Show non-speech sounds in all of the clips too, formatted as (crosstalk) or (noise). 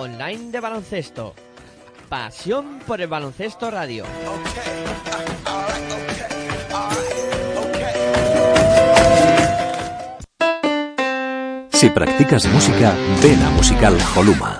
online de baloncesto. Pasión por el baloncesto radio. Si practicas música, ven a Musical Holuma.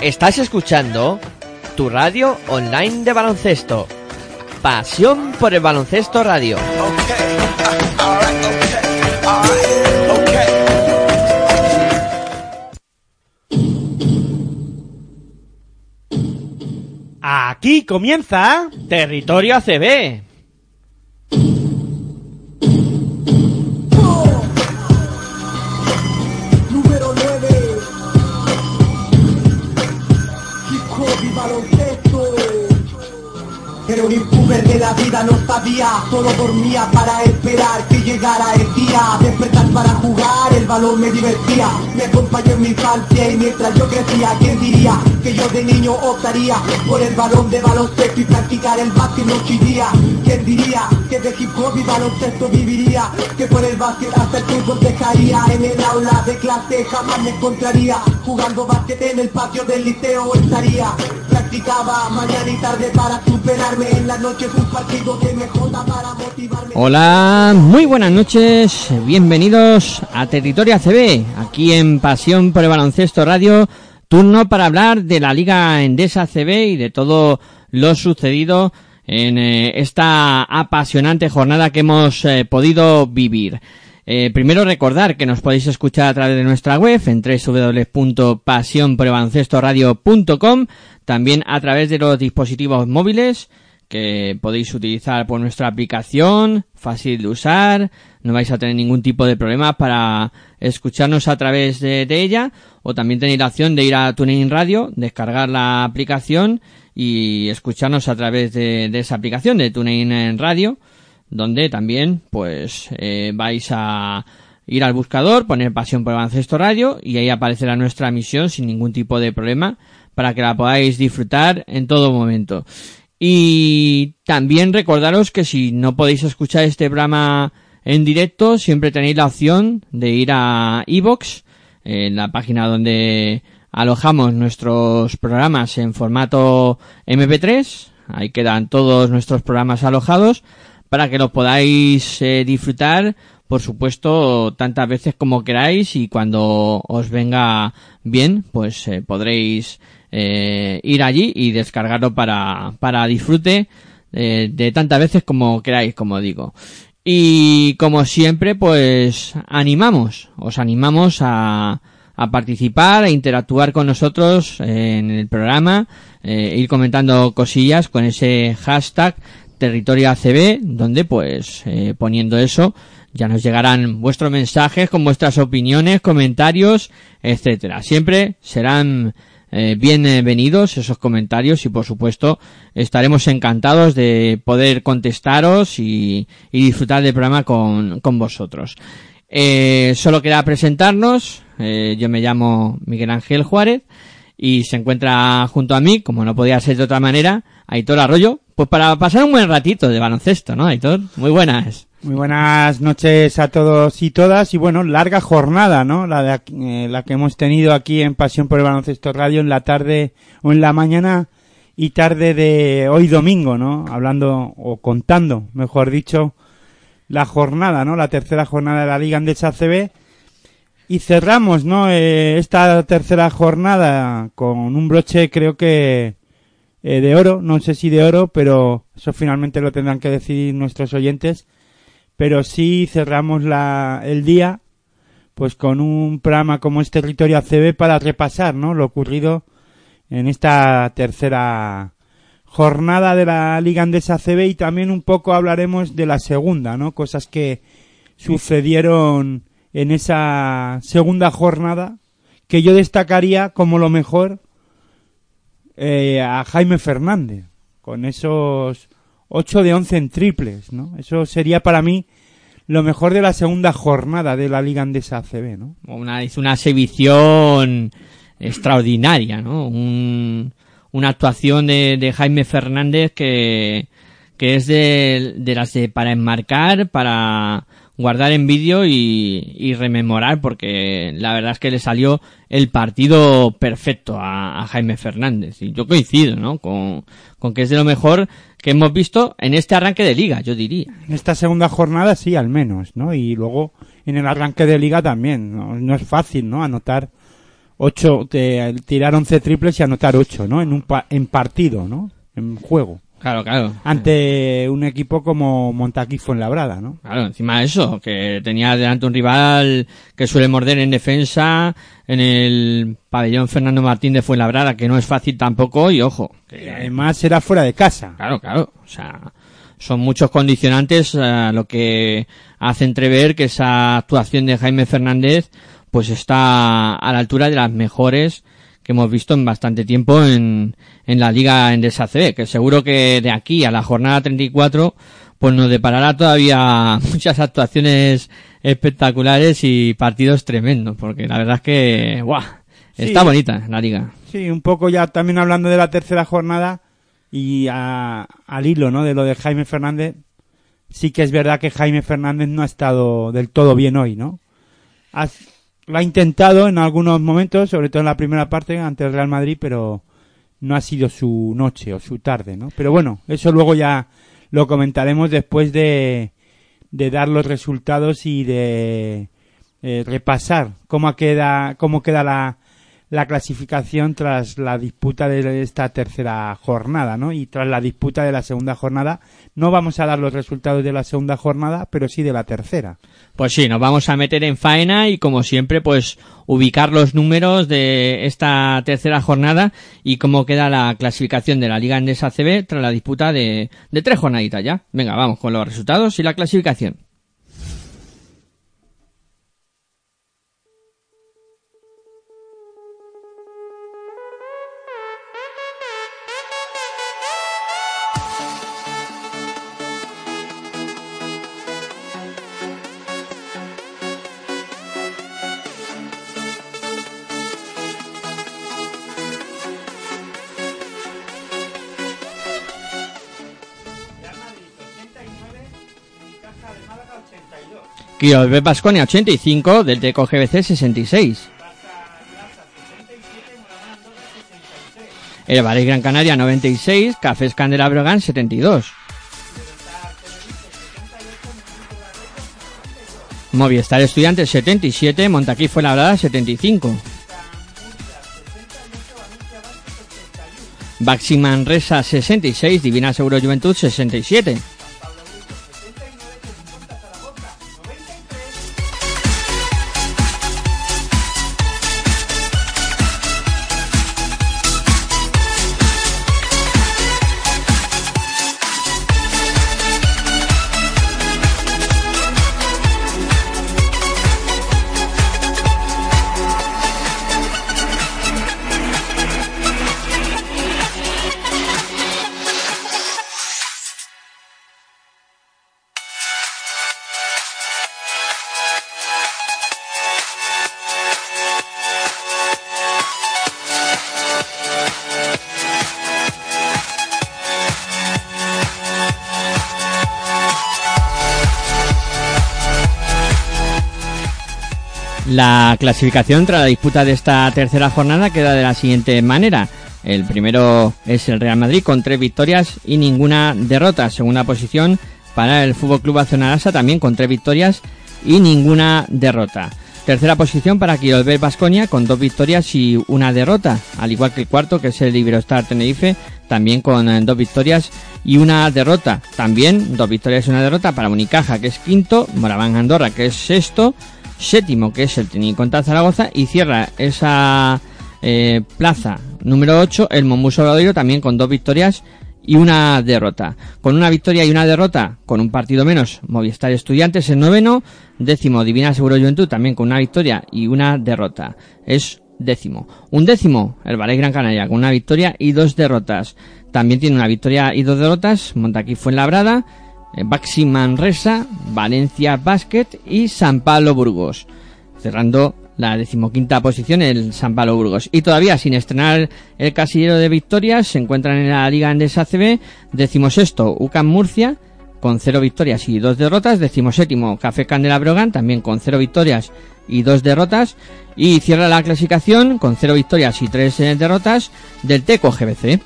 Estás escuchando tu radio online de baloncesto. Pasión por el baloncesto radio. Aquí comienza Territorio ACB. Impuber de la vida, no sabía Solo dormía para esperar que llegara el día. Despertar para jugar, el balón me divertía. Me acompañó en mi infancia y mientras yo crecía ¿Quién diría que yo de niño optaría Por el balón de baloncesto y practicar el básquet noche y día ¿Quién diría que de hip hop y baloncesto viviría Que por el básquet hasta el fútbol dejaría. En el aula de clase jamás me encontraría. Jugando básquet en el patio del liceo estaría. Practicaba mañana y tarde para superarme En la noche Hola, muy buenas noches, bienvenidos a Territorio ACB, aquí en Pasión por el Baloncesto Radio, turno para hablar de la Liga Endesa ACB y de todo lo sucedido en eh, esta apasionante jornada que hemos eh, podido vivir. Eh, primero recordar que nos podéis escuchar a través de nuestra web en www.pasionporbaloncestoradio.com, también a través de los dispositivos móviles que podéis utilizar por nuestra aplicación, fácil de usar, no vais a tener ningún tipo de problema para escucharnos a través de, ella, o también tenéis la opción de ir a TuneIn Radio, descargar la aplicación y escucharnos a través de, esa aplicación de TuneIn Radio, donde también pues eh, vais a ir al buscador, poner Pasión por el Baloncesto Radio y ahí aparecerá nuestra emisión sin ningún tipo de problema para que la podáis disfrutar en todo momento. Y también recordaros que si no podéis escuchar este programa en directo, siempre tenéis la opción de ir a iVox, en la página donde alojamos nuestros programas en formato MP3. Ahí quedan todos nuestros programas alojados para que los podáis eh, disfrutar, por supuesto, tantas veces como queráis y cuando os venga bien, pues eh, podréis eh, ir allí y descargarlo para, para disfrute eh, de tantas veces como queráis, como digo. Y como siempre, pues animamos, os animamos a, a participar, a interactuar con nosotros en el programa, eh, ir comentando cosillas con ese hashtag territorio ACB, donde pues eh, poniendo eso ya nos llegarán vuestros mensajes con vuestras opiniones, comentarios, etcétera. Siempre serán eh, bienvenidos esos comentarios y por supuesto estaremos encantados de poder contestaros y, y disfrutar del programa con, con vosotros. Eh, solo queda presentarnos, eh, yo me llamo Miguel Ángel Juárez y se encuentra junto a mí, como no podía ser de otra manera, Aitor Arroyo, pues para pasar un buen ratito de baloncesto, ¿no, Aitor? Muy buenas. Muy buenas noches a todos y todas y bueno, larga jornada, ¿no? La, de, eh, la que hemos tenido aquí en Pasión por el Baloncesto Radio en la tarde o en la mañana y tarde de hoy domingo, ¿no? Hablando o contando, mejor dicho, la jornada, ¿no? La tercera jornada de la Liga Andesa ACB y cerramos, ¿no? Eh, esta tercera jornada con un broche creo que eh, de oro, no sé si de oro, pero eso finalmente lo tendrán que decir nuestros oyentes pero sí cerramos la, el día pues con un programa como es Territorio ACB para repasar ¿no? lo ocurrido en esta tercera jornada de la Liga Andesa CB y también un poco hablaremos de la segunda, ¿no? Cosas que sucedieron en esa segunda jornada que yo destacaría como lo mejor eh, a Jaime Fernández con esos 8 de 11 en triples, ¿no? Eso sería para mí lo mejor de la segunda jornada de la Liga Andesa ACB, ¿no? Una, hizo una exhibición extraordinaria, ¿no? Un, una actuación de, de Jaime Fernández que, que es de, de las de para enmarcar, para guardar en vídeo y, y rememorar, porque la verdad es que le salió el partido perfecto a, Jaime Fernández. Y yo coincido, ¿no? Con, que es de lo mejor que hemos visto en este arranque de liga, yo diría. En esta segunda jornada sí, al menos, ¿no? Y luego en el arranque de liga también. No, es fácil, ¿no? Anotar ocho, te- tirar 11 triples y anotar ocho, ¿no? En un en partido, ¿no? En juego. Claro, claro. Ante un equipo como Montaquí Fuenlabrada, ¿no? Claro, encima de eso, que tenía delante un rival que suele morder en defensa en el pabellón Fernando Martín de Fuenlabrada, que no es fácil tampoco, y ojo, Y que, además era fuera de casa. claro, claro, o sea, son muchos condicionantes eh, lo que hace entrever que esa actuación de Jaime Fernández pues está a la altura de las mejores que hemos visto en bastante tiempo en, en la Liga Endesa CB, que seguro que de aquí a la jornada 34 pues nos deparará todavía (laughs) muchas actuaciones espectaculares y partidos tremendos, porque la verdad es que, ¡guau! Está Sí. bonita la liga. Sí, un poco ya también hablando de la tercera jornada y a- al hilo, ¿no? De lo de Jaime Fernández. Sí que es verdad que Jaime Fernández no ha estado del todo bien hoy, ¿no? Lo ha intentado en algunos momentos, sobre todo en la primera parte ante el Real Madrid, pero no ha sido su noche o su tarde, ¿no? Pero bueno, eso luego ya lo comentaremos después de, de dar los resultados y de eh, repasar cómo queda, cómo queda la, la clasificación tras la disputa de esta tercera jornada, ¿no? Y tras la disputa de la segunda jornada, no vamos a dar los resultados de la segunda jornada, pero sí de la tercera. Pues sí, nos vamos a meter en faena y como siempre, pues ubicar los números de esta tercera jornada y cómo queda la clasificación de la Liga Endesa CB tras la disputa de, de tres jornaditas ya. Venga, vamos con los resultados y la clasificación. Quirolbet Basconia 85, del Teco GBC 66. El Valle Gran Canaria 96, Cafés Candela Brogan 72. Movistar Estudiantes 77, Montaquí fue labrada 75. Baxi Manresa 66, Divina Seguro Juventud 67. La clasificación tras la disputa de esta tercera jornada queda de la siguiente manera. El primero es el Real Madrid con tres victorias y ninguna derrota. Segunda posición para el Fútbol Club Barcelona también con tres victorias y ninguna derrota. Tercera posición para Quirolbet Basconia con dos victorias y una derrota, al igual que el cuarto que es el Iberostar Tenerife, también con eh, dos victorias y una derrota. También dos victorias y una derrota para Unicaja que es quinto, Moraván Andorra que es sexto, séptimo que es el Teniconta Zaragoza y cierra esa eh, plaza número 8 el Mombus Obradoiro también con dos victorias y una derrota. Con una victoria y una derrota, con un partido menos, Movistar Estudiantes en noveno, décimo Divina Seguro Juventud también con una victoria y una derrota. Es décimo. Un décimo, el Valle Gran Canaria, con una victoria y dos derrotas. También tiene una victoria y dos derrotas, Montaquí Fuenlabrada, Baxi Manresa, Valencia Basket y San Pablo Burgos. Cerrando la decimoquinta posición el San Pablo Burgos. Y todavía sin estrenar el casillero de victorias, se encuentran en la Liga Andesa ACB, decimosexto UCAM Murcia, con cero victorias y dos derrotas, decimoséptimo Café Candela Brogan, también con cero victorias y dos derrotas, y cierra la clasificación con cero victorias y tres eh, derrotas del Teco GBC.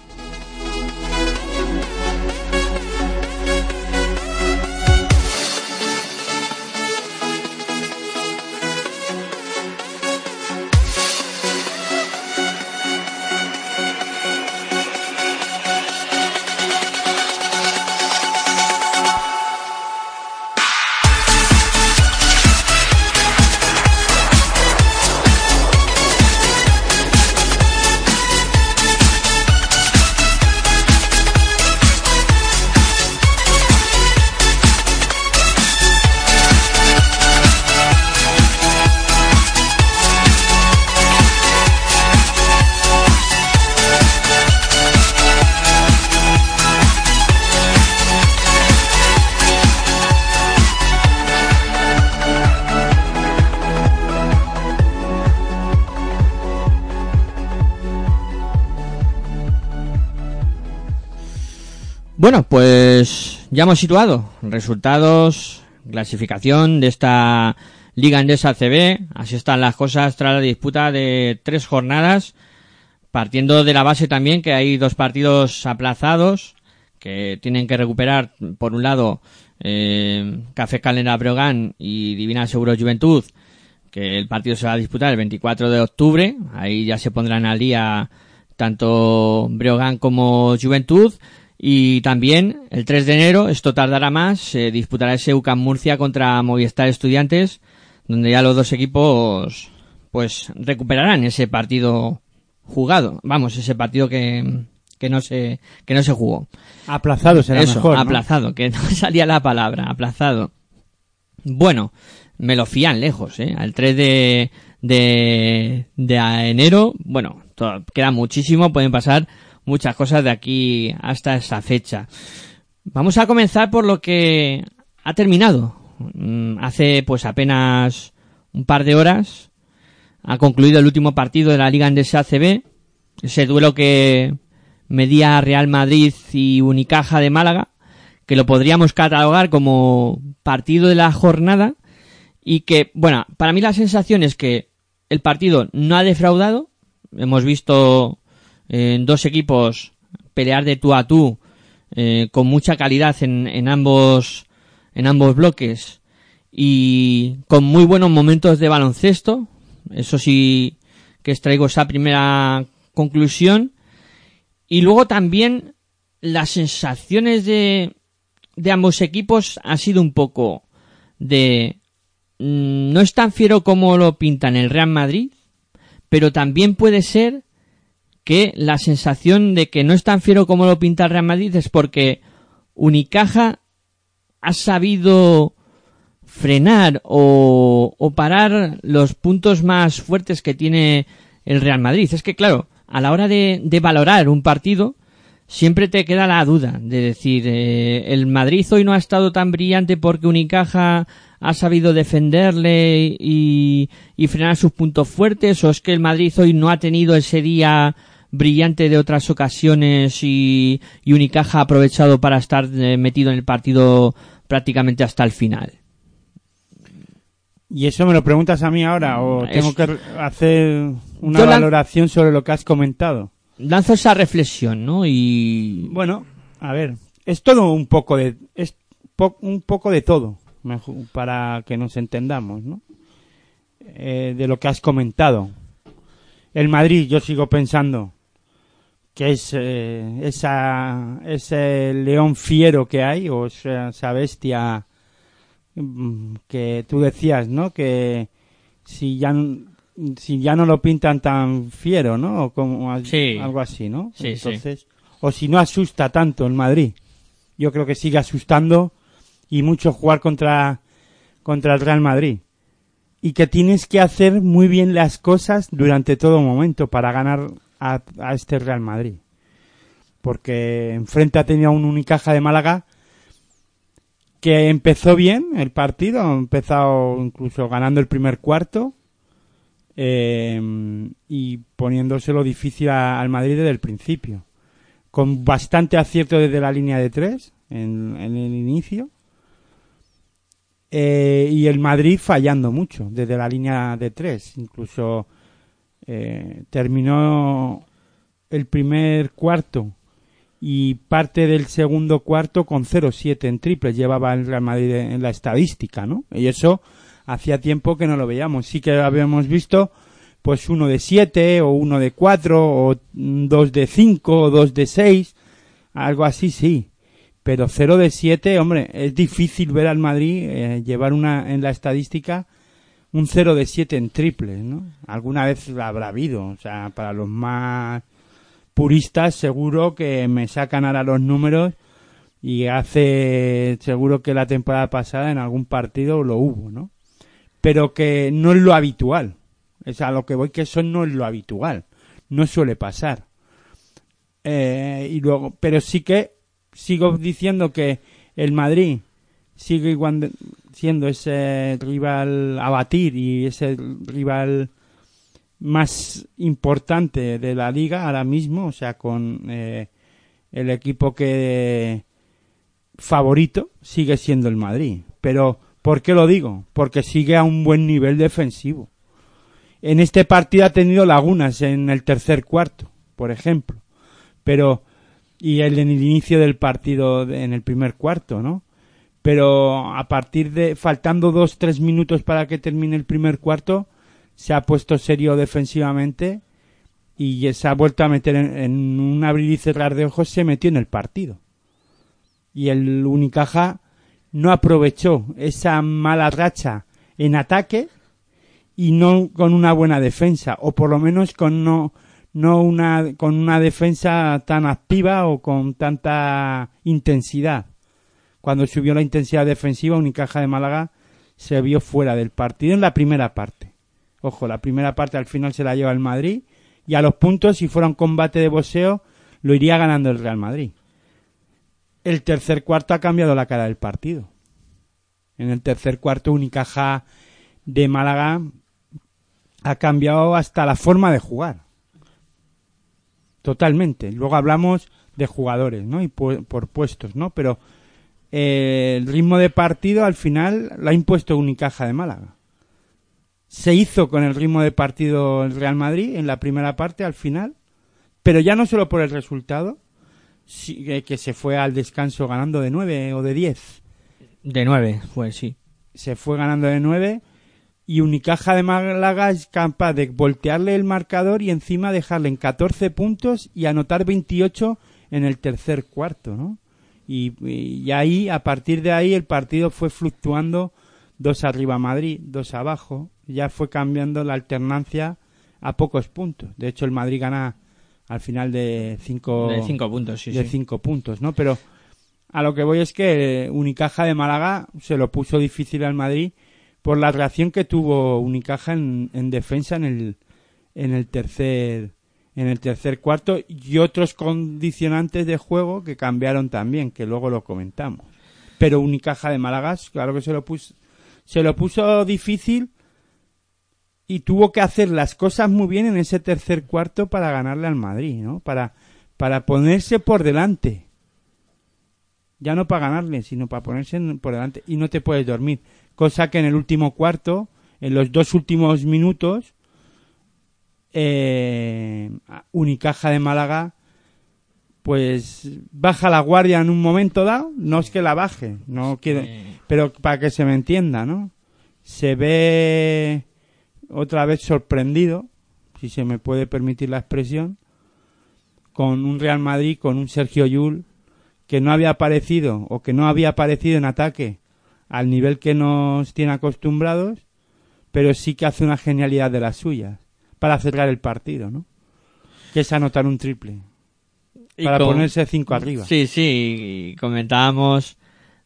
Ya hemos situado resultados, clasificación de esta Liga Endesa CB. Así están las cosas tras la disputa de tres jornadas, partiendo de la base también que hay dos partidos aplazados que tienen que recuperar, por un lado, eh, Café Calera Brogan y Divina Seguro Juventud, que el partido se va a disputar el 24 de octubre. Ahí ya se pondrán al día tanto Breogán como Juventud. Y también el 3 de enero, esto tardará más, se disputará ese UCAM Murcia contra Movistar Estudiantes, donde ya los dos equipos pues recuperarán ese partido jugado. Vamos, ese partido que, que no se que no se jugó. Aplazado será Eso, mejor. ¿no? aplazado, que no (laughs) salía la palabra, aplazado. Bueno, me lo fían lejos, ¿eh? Al 3 de, de, de enero, bueno, to- queda muchísimo, pueden pasar muchas cosas de aquí hasta esa fecha. Vamos a comenzar por lo que ha terminado. Mm, Hace pues apenas un par de horas ha concluido el último partido de la Liga Andesa ACB, ese duelo que medía Real Madrid y Unicaja de Málaga, que lo podríamos catalogar como partido de la jornada y que, bueno, para mí la sensación es que el partido no ha defraudado. Hemos visto eh, dos equipos pelear de tú a tú eh, con mucha calidad en, en ambos en ambos bloques y con muy buenos momentos de baloncesto. Eso sí que extraigo esa primera conclusión. Y luego también las sensaciones de, de ambos equipos ha sido un poco de mm, no es tan fiero como lo pintan el Real Madrid, pero también puede ser que la sensación de que no es tan fiero como lo pinta el Real Madrid es porque Unicaja ha sabido frenar o, o parar los puntos más fuertes que tiene el Real Madrid. Es que, claro, a la hora de, de valorar un partido, siempre te queda la duda de decir, eh, el Madrid hoy no ha estado tan brillante porque Unicaja ha sabido defenderle y, y frenar sus puntos fuertes, o es que el Madrid hoy no ha tenido ese día brillante de otras ocasiones y, y Unicaja ha aprovechado para estar eh, metido en el partido prácticamente hasta el final. ¿Y eso me lo preguntas a mí ahora o Es- tengo que hacer una Yo valoración sobre lo que has comentado? Lanzo esa reflexión, ¿no? Y Bueno, a ver, es todo un poco de es po- un poco de todo, para que nos entendamos, ¿no? Eh, de lo que has comentado. El Madrid, yo sigo pensando que es eh, esa ese león fiero que hay o sea, esa bestia mm, que tú decías, ¿no? Que si ya si ya no lo pintan tan fiero, ¿no? O como Sí. algo así, ¿no? Sí, sí. Entonces, o si no asusta tanto el Madrid. Yo creo que sigue asustando y mucho jugar contra, contra el Real Madrid. Y que tienes que hacer muy bien las cosas durante todo momento para ganar a, a este Real Madrid. Porque enfrente ha tenido un Unicaja de Málaga que empezó bien el partido, ha empezado incluso ganando el primer cuarto eh, y poniéndoselo difícil al Madrid desde el principio. Con bastante acierto desde la línea de tres en, en el inicio. Eh, y el Madrid fallando mucho desde la línea de tres. Incluso eh, terminó el primer cuarto y parte del segundo cuarto con 0-7 en triples llevaba el Real Madrid en la estadística, ¿no? Y eso hacía tiempo que no lo veíamos. Sí que habíamos visto pues uno de 7 o uno de 4 o dos de 5 o dos de 6, algo así sí. Pero 0 de 7, hombre, es difícil ver al Madrid eh, llevar una en la estadística un 0 de 7 en triples, ¿no? Alguna vez lo habrá habido, o sea, para los más puristas seguro que me sacan ahora los números y hace seguro que la temporada pasada en algún partido lo hubo, ¿no? Pero que no es lo habitual. Es a lo que voy que eso no es lo habitual. No suele pasar. Eh, y luego, pero sí que sigo diciendo que el Madrid sigue igual siendo ese rival a batir y ese rival más importante de la liga ahora mismo, o sea, con eh, el equipo que favorito sigue siendo el Madrid. Pero, ¿por qué lo digo? Porque sigue a un buen nivel defensivo. En este partido ha tenido lagunas en el tercer cuarto, por ejemplo. Pero, y el en el inicio del partido en el primer cuarto, ¿no? Pero a partir de, faltando dos, tres minutos para que termine el primer cuarto, se ha puesto serio defensivamente y se ha vuelto a meter en, un abrir y cerrar de ojos, se metió en el partido. Y el Unicaja no aprovechó esa mala racha en ataque y no con una buena defensa, o por lo menos con no, no una, con una defensa tan activa o con tanta intensidad. Cuando subió la intensidad defensiva, Unicaja de Málaga se vio fuera del partido en la primera parte. Ojo, la primera parte al final se la lleva el Madrid y a los puntos, si fuera un combate de boxeo, lo iría ganando el Real Madrid. El tercer cuarto ha cambiado la cara del partido. En el tercer cuarto, Unicaja de Málaga ha cambiado hasta la forma de jugar. Totalmente. Luego hablamos de jugadores, ¿no? Y pu- por puestos, ¿no? Pero eh, el ritmo de partido al final lo ha impuesto Unicaja de Málaga. Se hizo con el ritmo de partido el Real Madrid en la primera parte al final, pero ya no solo por el resultado, sí, que- se fue al descanso ganando de 9 o de 10 De nueve, pues sí. se fue ganando de 9 y Unicaja de Málaga es capaz de voltearle el marcador y encima dejarle en 14 puntos y anotar 28 en el tercer cuarto, ¿no? Y, y ahí, a partir de ahí, el partido fue fluctuando dos arriba Madrid, dos abajo, ya fue cambiando la alternancia a pocos puntos. De hecho, el Madrid gana al final de cinco, De cinco puntos, sí, de sí. cinco puntos, ¿no? Pero a lo que voy es que Unicaja de Málaga se lo puso difícil al Madrid por la reacción que tuvo Unicaja en, en defensa en el en el tercer en el tercer cuarto y otros condicionantes de juego que cambiaron también, que luego lo comentamos. Pero Unicaja de Málaga, claro que se lo puso se lo puso difícil y tuvo que hacer las cosas muy bien en ese tercer cuarto para ganarle al Madrid, ¿no? Para para ponerse por delante. Ya no para ganarle, sino para ponerse por delante y no te puedes dormir. Cosa que en el último cuarto, en los dos últimos minutos, eh, Unicaja de Málaga, pues baja la guardia en un momento dado. No es que la baje, no quiere, pero para que se me entienda, ¿no? Se ve otra vez sorprendido, si se me puede permitir la expresión, con un Real Madrid, con un Sergio Yul, que no había aparecido o que no había aparecido en ataque al nivel que nos tiene acostumbrados, pero sí que hace una genialidad de las suyas para cerrar el partido, ¿no? Que es anotar un triple. Y para con- ponerse cinco arriba. Sí, sí, y comentábamos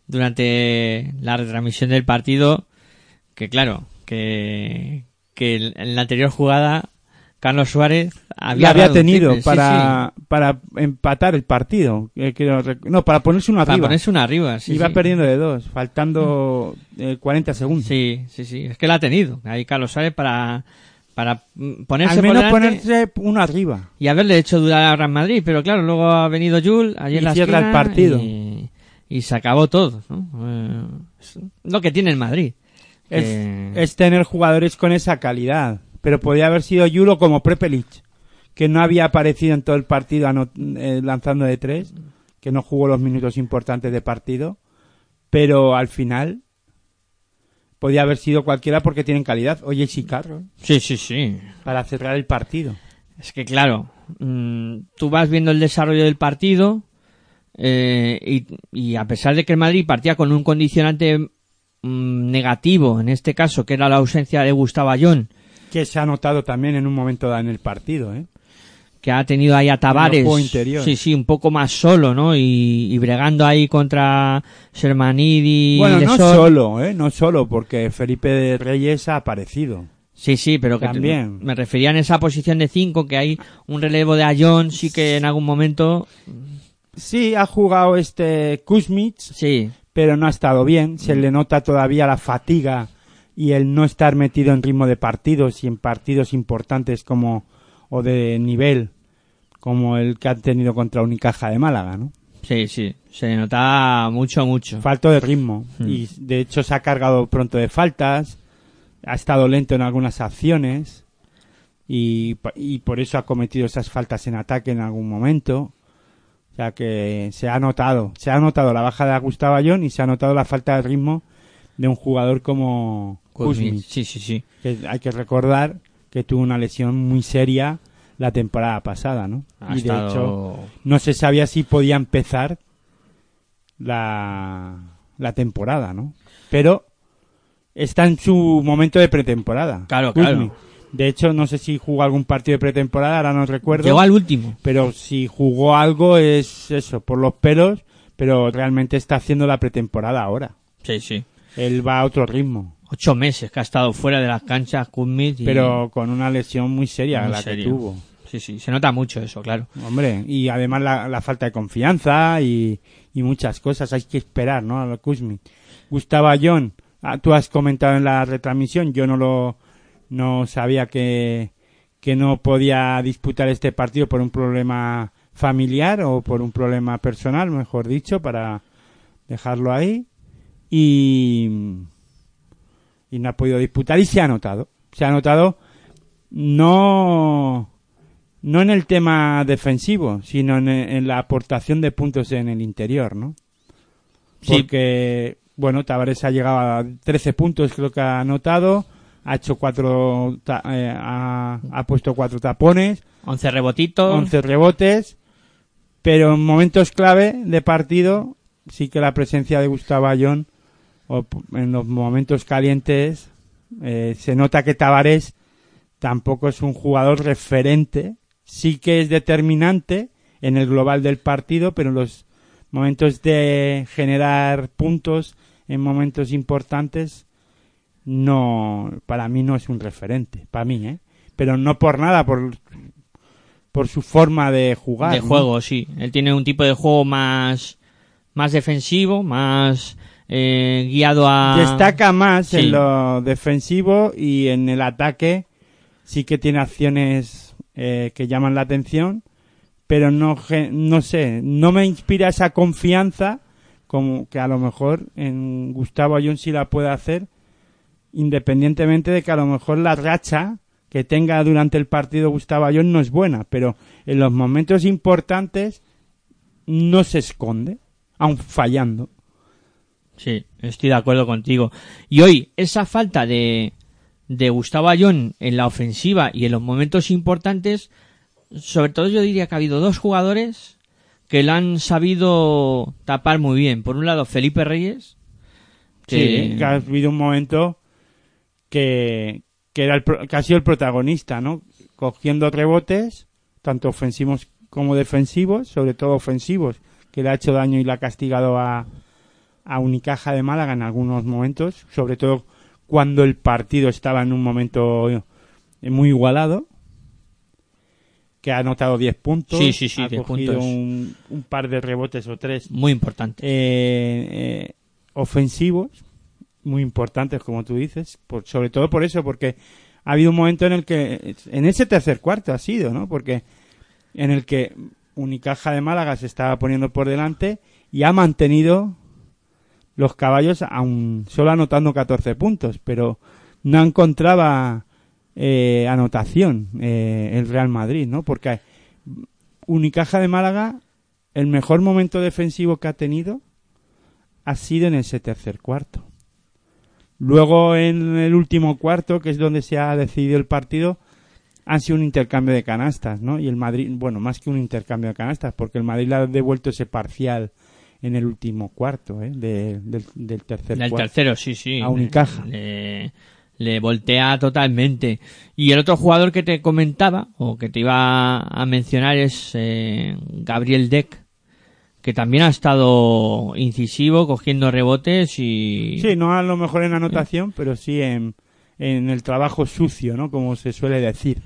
durante la retransmisión del partido que claro, que, que en la anterior jugada Carlos Suárez había, tenido triple, sí, para, para empatar el partido. eh, creo no, para ponerse uno sí, para arriba. ponerse una arriba. Sí, Iba sí. perdiendo de dos, faltando eh, 40 segundos. Sí, sí, sí, es que la ha tenido ahí Carlos Suárez para, para mm, ponerse Al por menos delante ponerse uno arriba. y haberle hecho dudar a Real Madrid, pero claro, luego ha venido Jules allí Y la cierra el esquina partido. Y, y se acabó todo, ¿no? Eh, es lo que tiene el Madrid. Es, que- es tener jugadores con esa calidad. Pero podía haber sido Yulo como Prepelic, que no había aparecido en todo el partido ano- eh, lanzando de tres, que no jugó los minutos importantes de partido, pero al final podía haber sido cualquiera porque tienen calidad. Oye, sí, Carroll, Sí, sí, sí. para cerrar el partido. Es que claro, mm, tú vas viendo el desarrollo del partido eh, y, y a pesar de que el Madrid partía con un condicionante mm, negativo, en este caso, que era la ausencia de Gustavo Ayón, Que se ha notado también en un momento dado en el partido, ¿eh? Que ha tenido ahí a Tavares, sí, sí, un poco más solo, ¿no? Y, y bregando ahí contra Sermanidi. Bueno, no solo, ¿eh? No solo, porque Felipe de Reyes ha aparecido. Sí, sí, pero que También. me refería en esa posición de 5 que hay un relevo de Ayón, sí que en algún momento, Sí, ha jugado este Kuzmich, sí, pero no ha estado bien. Se le nota todavía la fatiga y el no estar metido en ritmo de partidos y en partidos importantes como o de nivel como el que han tenido contra Unicaja de Málaga, ¿no? sí, sí, se nota mucho, mucho. Falto de ritmo Hmm. y de hecho se ha cargado pronto de faltas, ha estado lento en algunas acciones y, por eso ha cometido esas faltas en ataque en algún momento. O sea que se ha notado, se ha notado la baja de Gustavo Ayón y se ha notado la falta de ritmo de un jugador como Kuzmich, Sí, sí, sí. que hay que recordar que tuvo una lesión muy seria la temporada pasada, ¿no? Ha y de hecho no se sabía si podía empezar la, la temporada, ¿no? Pero está en su momento de pretemporada. Claro, claro. De hecho, no sé si jugó algún partido de pretemporada, ahora no recuerdo. Llegó al último. Pero si jugó algo es eso, por los pelos, pero realmente está haciendo la pretemporada ahora. Sí, sí. Él va a otro ritmo, Ocho meses que ha estado fuera de las canchas, Kuzmich. y- pero con una lesión muy seria Muy la que tuvo. Sí, sí, se nota mucho eso, claro. Hombre, y además la, falta de confianza y, muchas cosas. Hay que esperar, ¿no? A lo Kuzmich. Gustavo Ayón, ah, tú has comentado en la retransmisión, yo no lo no sabía que, que no podía disputar este partido por un problema familiar o por un problema personal, mejor dicho, para dejarlo ahí. Y, y no ha podido disputar y se ha notado. Se ha notado no no en el tema defensivo, sino en, en la aportación de puntos en el interior, ¿no? Sí. Porque, bueno, Tavares ha llegado a 13 puntos, creo que ha anotado, ha hecho cuatro, ta- eh, ha, ha puesto cuatro tapones, 11 rebotitos. 11 rebotes, pero en momentos clave de partido sí que la presencia de Gustavo Ayón o en los momentos calientes eh, se nota que Tavares tampoco es un jugador referente, sí que es determinante en el global del partido, pero en los momentos de generar puntos en momentos importantes no para mí no es un referente, para mí, ¿eh? Pero no por nada, por por su forma de jugar. de ¿no? juego, sí. Él tiene un tipo de juego más, más defensivo, más eh, guiado a... Destaca más Sí. en lo defensivo y en el ataque sí que tiene acciones eh, que llaman la atención, pero no, no sé, no me inspira esa confianza como que a lo mejor en Gustavo Ayón sí la puede hacer, independientemente de que a lo mejor la racha que tenga durante el partido Gustavo Ayón no es buena, pero en los momentos importantes no se esconde, aun fallando. Sí, estoy de acuerdo contigo. Y hoy, esa falta de, de Gustavo Ayón en la ofensiva y en los momentos importantes, sobre todo yo diría que ha habido dos jugadores que la han sabido tapar muy bien. Por un lado, Felipe Reyes. Que ha habido un momento que, que, era el, que ha sido el protagonista, ¿no? Cogiendo rebotes, tanto ofensivos como defensivos, sobre todo ofensivos, que le ha hecho daño y le ha castigado a, a Unicaja de Málaga en algunos momentos, sobre todo cuando el partido estaba en un momento eh, muy igualado, que ha anotado 10 puntos, Sí, sí, sí, ha 10 cogido puntos. Un, un par de rebotes o tres Muy importante. eh, eh, ofensivos muy importantes, como tú dices, por, sobre todo por eso, porque ha habido un momento en el que, en ese tercer cuarto ha sido, ¿no? Porque en el que Unicaja de Málaga se estaba poniendo por delante y ha mantenido los caballos aún solo anotando 14 puntos, pero no encontraba eh, anotación eh, el Real Madrid, ¿no? Porque Unicaja de Málaga, el mejor momento defensivo que ha tenido ha sido en ese tercer cuarto. Luego en el último cuarto, que es donde se ha decidido el partido, ha sido un intercambio de canastas, ¿no? Y el Madrid, bueno, más que un intercambio de canastas, porque el Madrid le ha devuelto ese parcial en el último cuarto, ¿eh? De- del, del tercer Del cuarto. tercero, sí, sí. A Unicaja. Le, le voltea totalmente. Y el otro jugador que te comentaba, o que te iba a mencionar, es eh, Gabriel Deck, que también ha estado incisivo, cogiendo rebotes y... Sí, no a lo mejor en anotación, pero sí en, en el trabajo sucio, ¿no? Como se suele decir.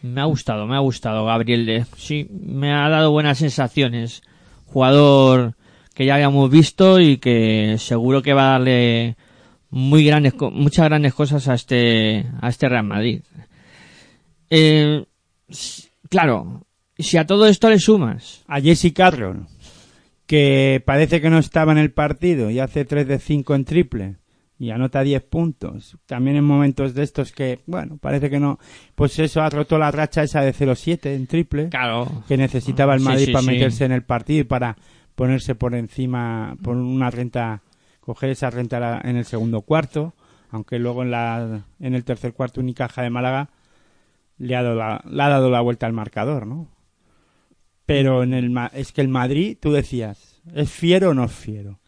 Me ha gustado, me ha gustado Gabriel Deck. Sí, me ha dado buenas sensaciones. Jugador que ya habíamos visto y que seguro que va a darle muy grandes, muchas grandes cosas a este, a este Real Madrid. Eh, claro, si a todo esto le sumas, A Jesse Carroll, que parece que no estaba en el partido y hace 3 de 5 en triple y anota 10 puntos. También en momentos de estos que, bueno, parece que no. Pues eso ha roto la racha esa de 0-7 en triple claro, que necesitaba el Madrid sí, para sí. meterse en el partido y para ponerse por encima, por una renta, coger esa renta en el segundo cuarto, aunque luego en la, en el tercer cuarto Unicaja de Málaga le ha dado la, le ha dado la vuelta al marcador, ¿no? Pero en el, es que el Madrid, tú decías, ¿es fiero o no es fiero?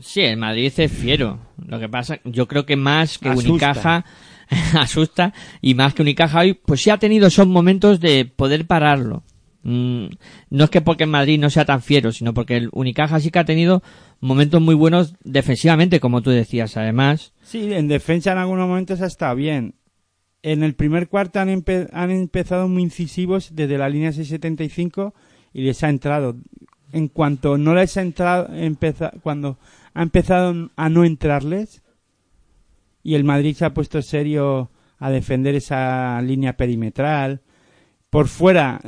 sí, el Madrid es fiero. Lo que pasa, yo creo que más que Asusta. Unicaja (laughs) asusta y más que Unicaja hoy, pues sí ha tenido esos momentos de poder pararlo. Mm, no es que porque el Madrid no sea tan fiero, sino porque el Unicaja sí que ha tenido momentos muy buenos defensivamente, como tú decías, además. Sí, en defensa en algunos momentos ha estado bien. En el primer cuarto han, han empezado muy incisivos desde la línea 675 y les ha entrado. En cuanto no les ha entrado, cuando ha empezado a no entrarles y el Madrid se ha puesto serio a defender esa línea perimetral. Por fuera,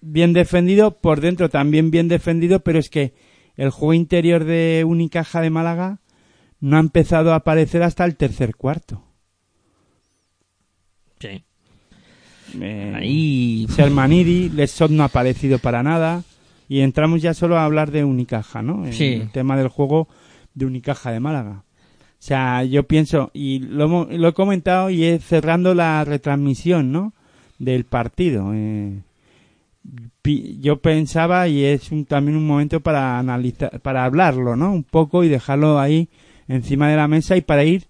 bien defendido, por dentro también bien defendido, pero es que el juego interior de Unicaja de Málaga no ha empezado a aparecer hasta el tercer cuarto. Sí. Eh, Ahí. Sermanidi, Lesot no ha aparecido para nada. Y entramos ya solo a hablar de Unicaja, ¿no? En Sí. El tema del juego de Unicaja de Málaga. O sea, yo pienso, y lo, lo he comentado y es cerrando la retransmisión, ¿no? Del partido. eh, yo pensaba, y es un- también un momento para analizar, para hablarlo, ¿no? Un poco y dejarlo ahí encima de la mesa y para ir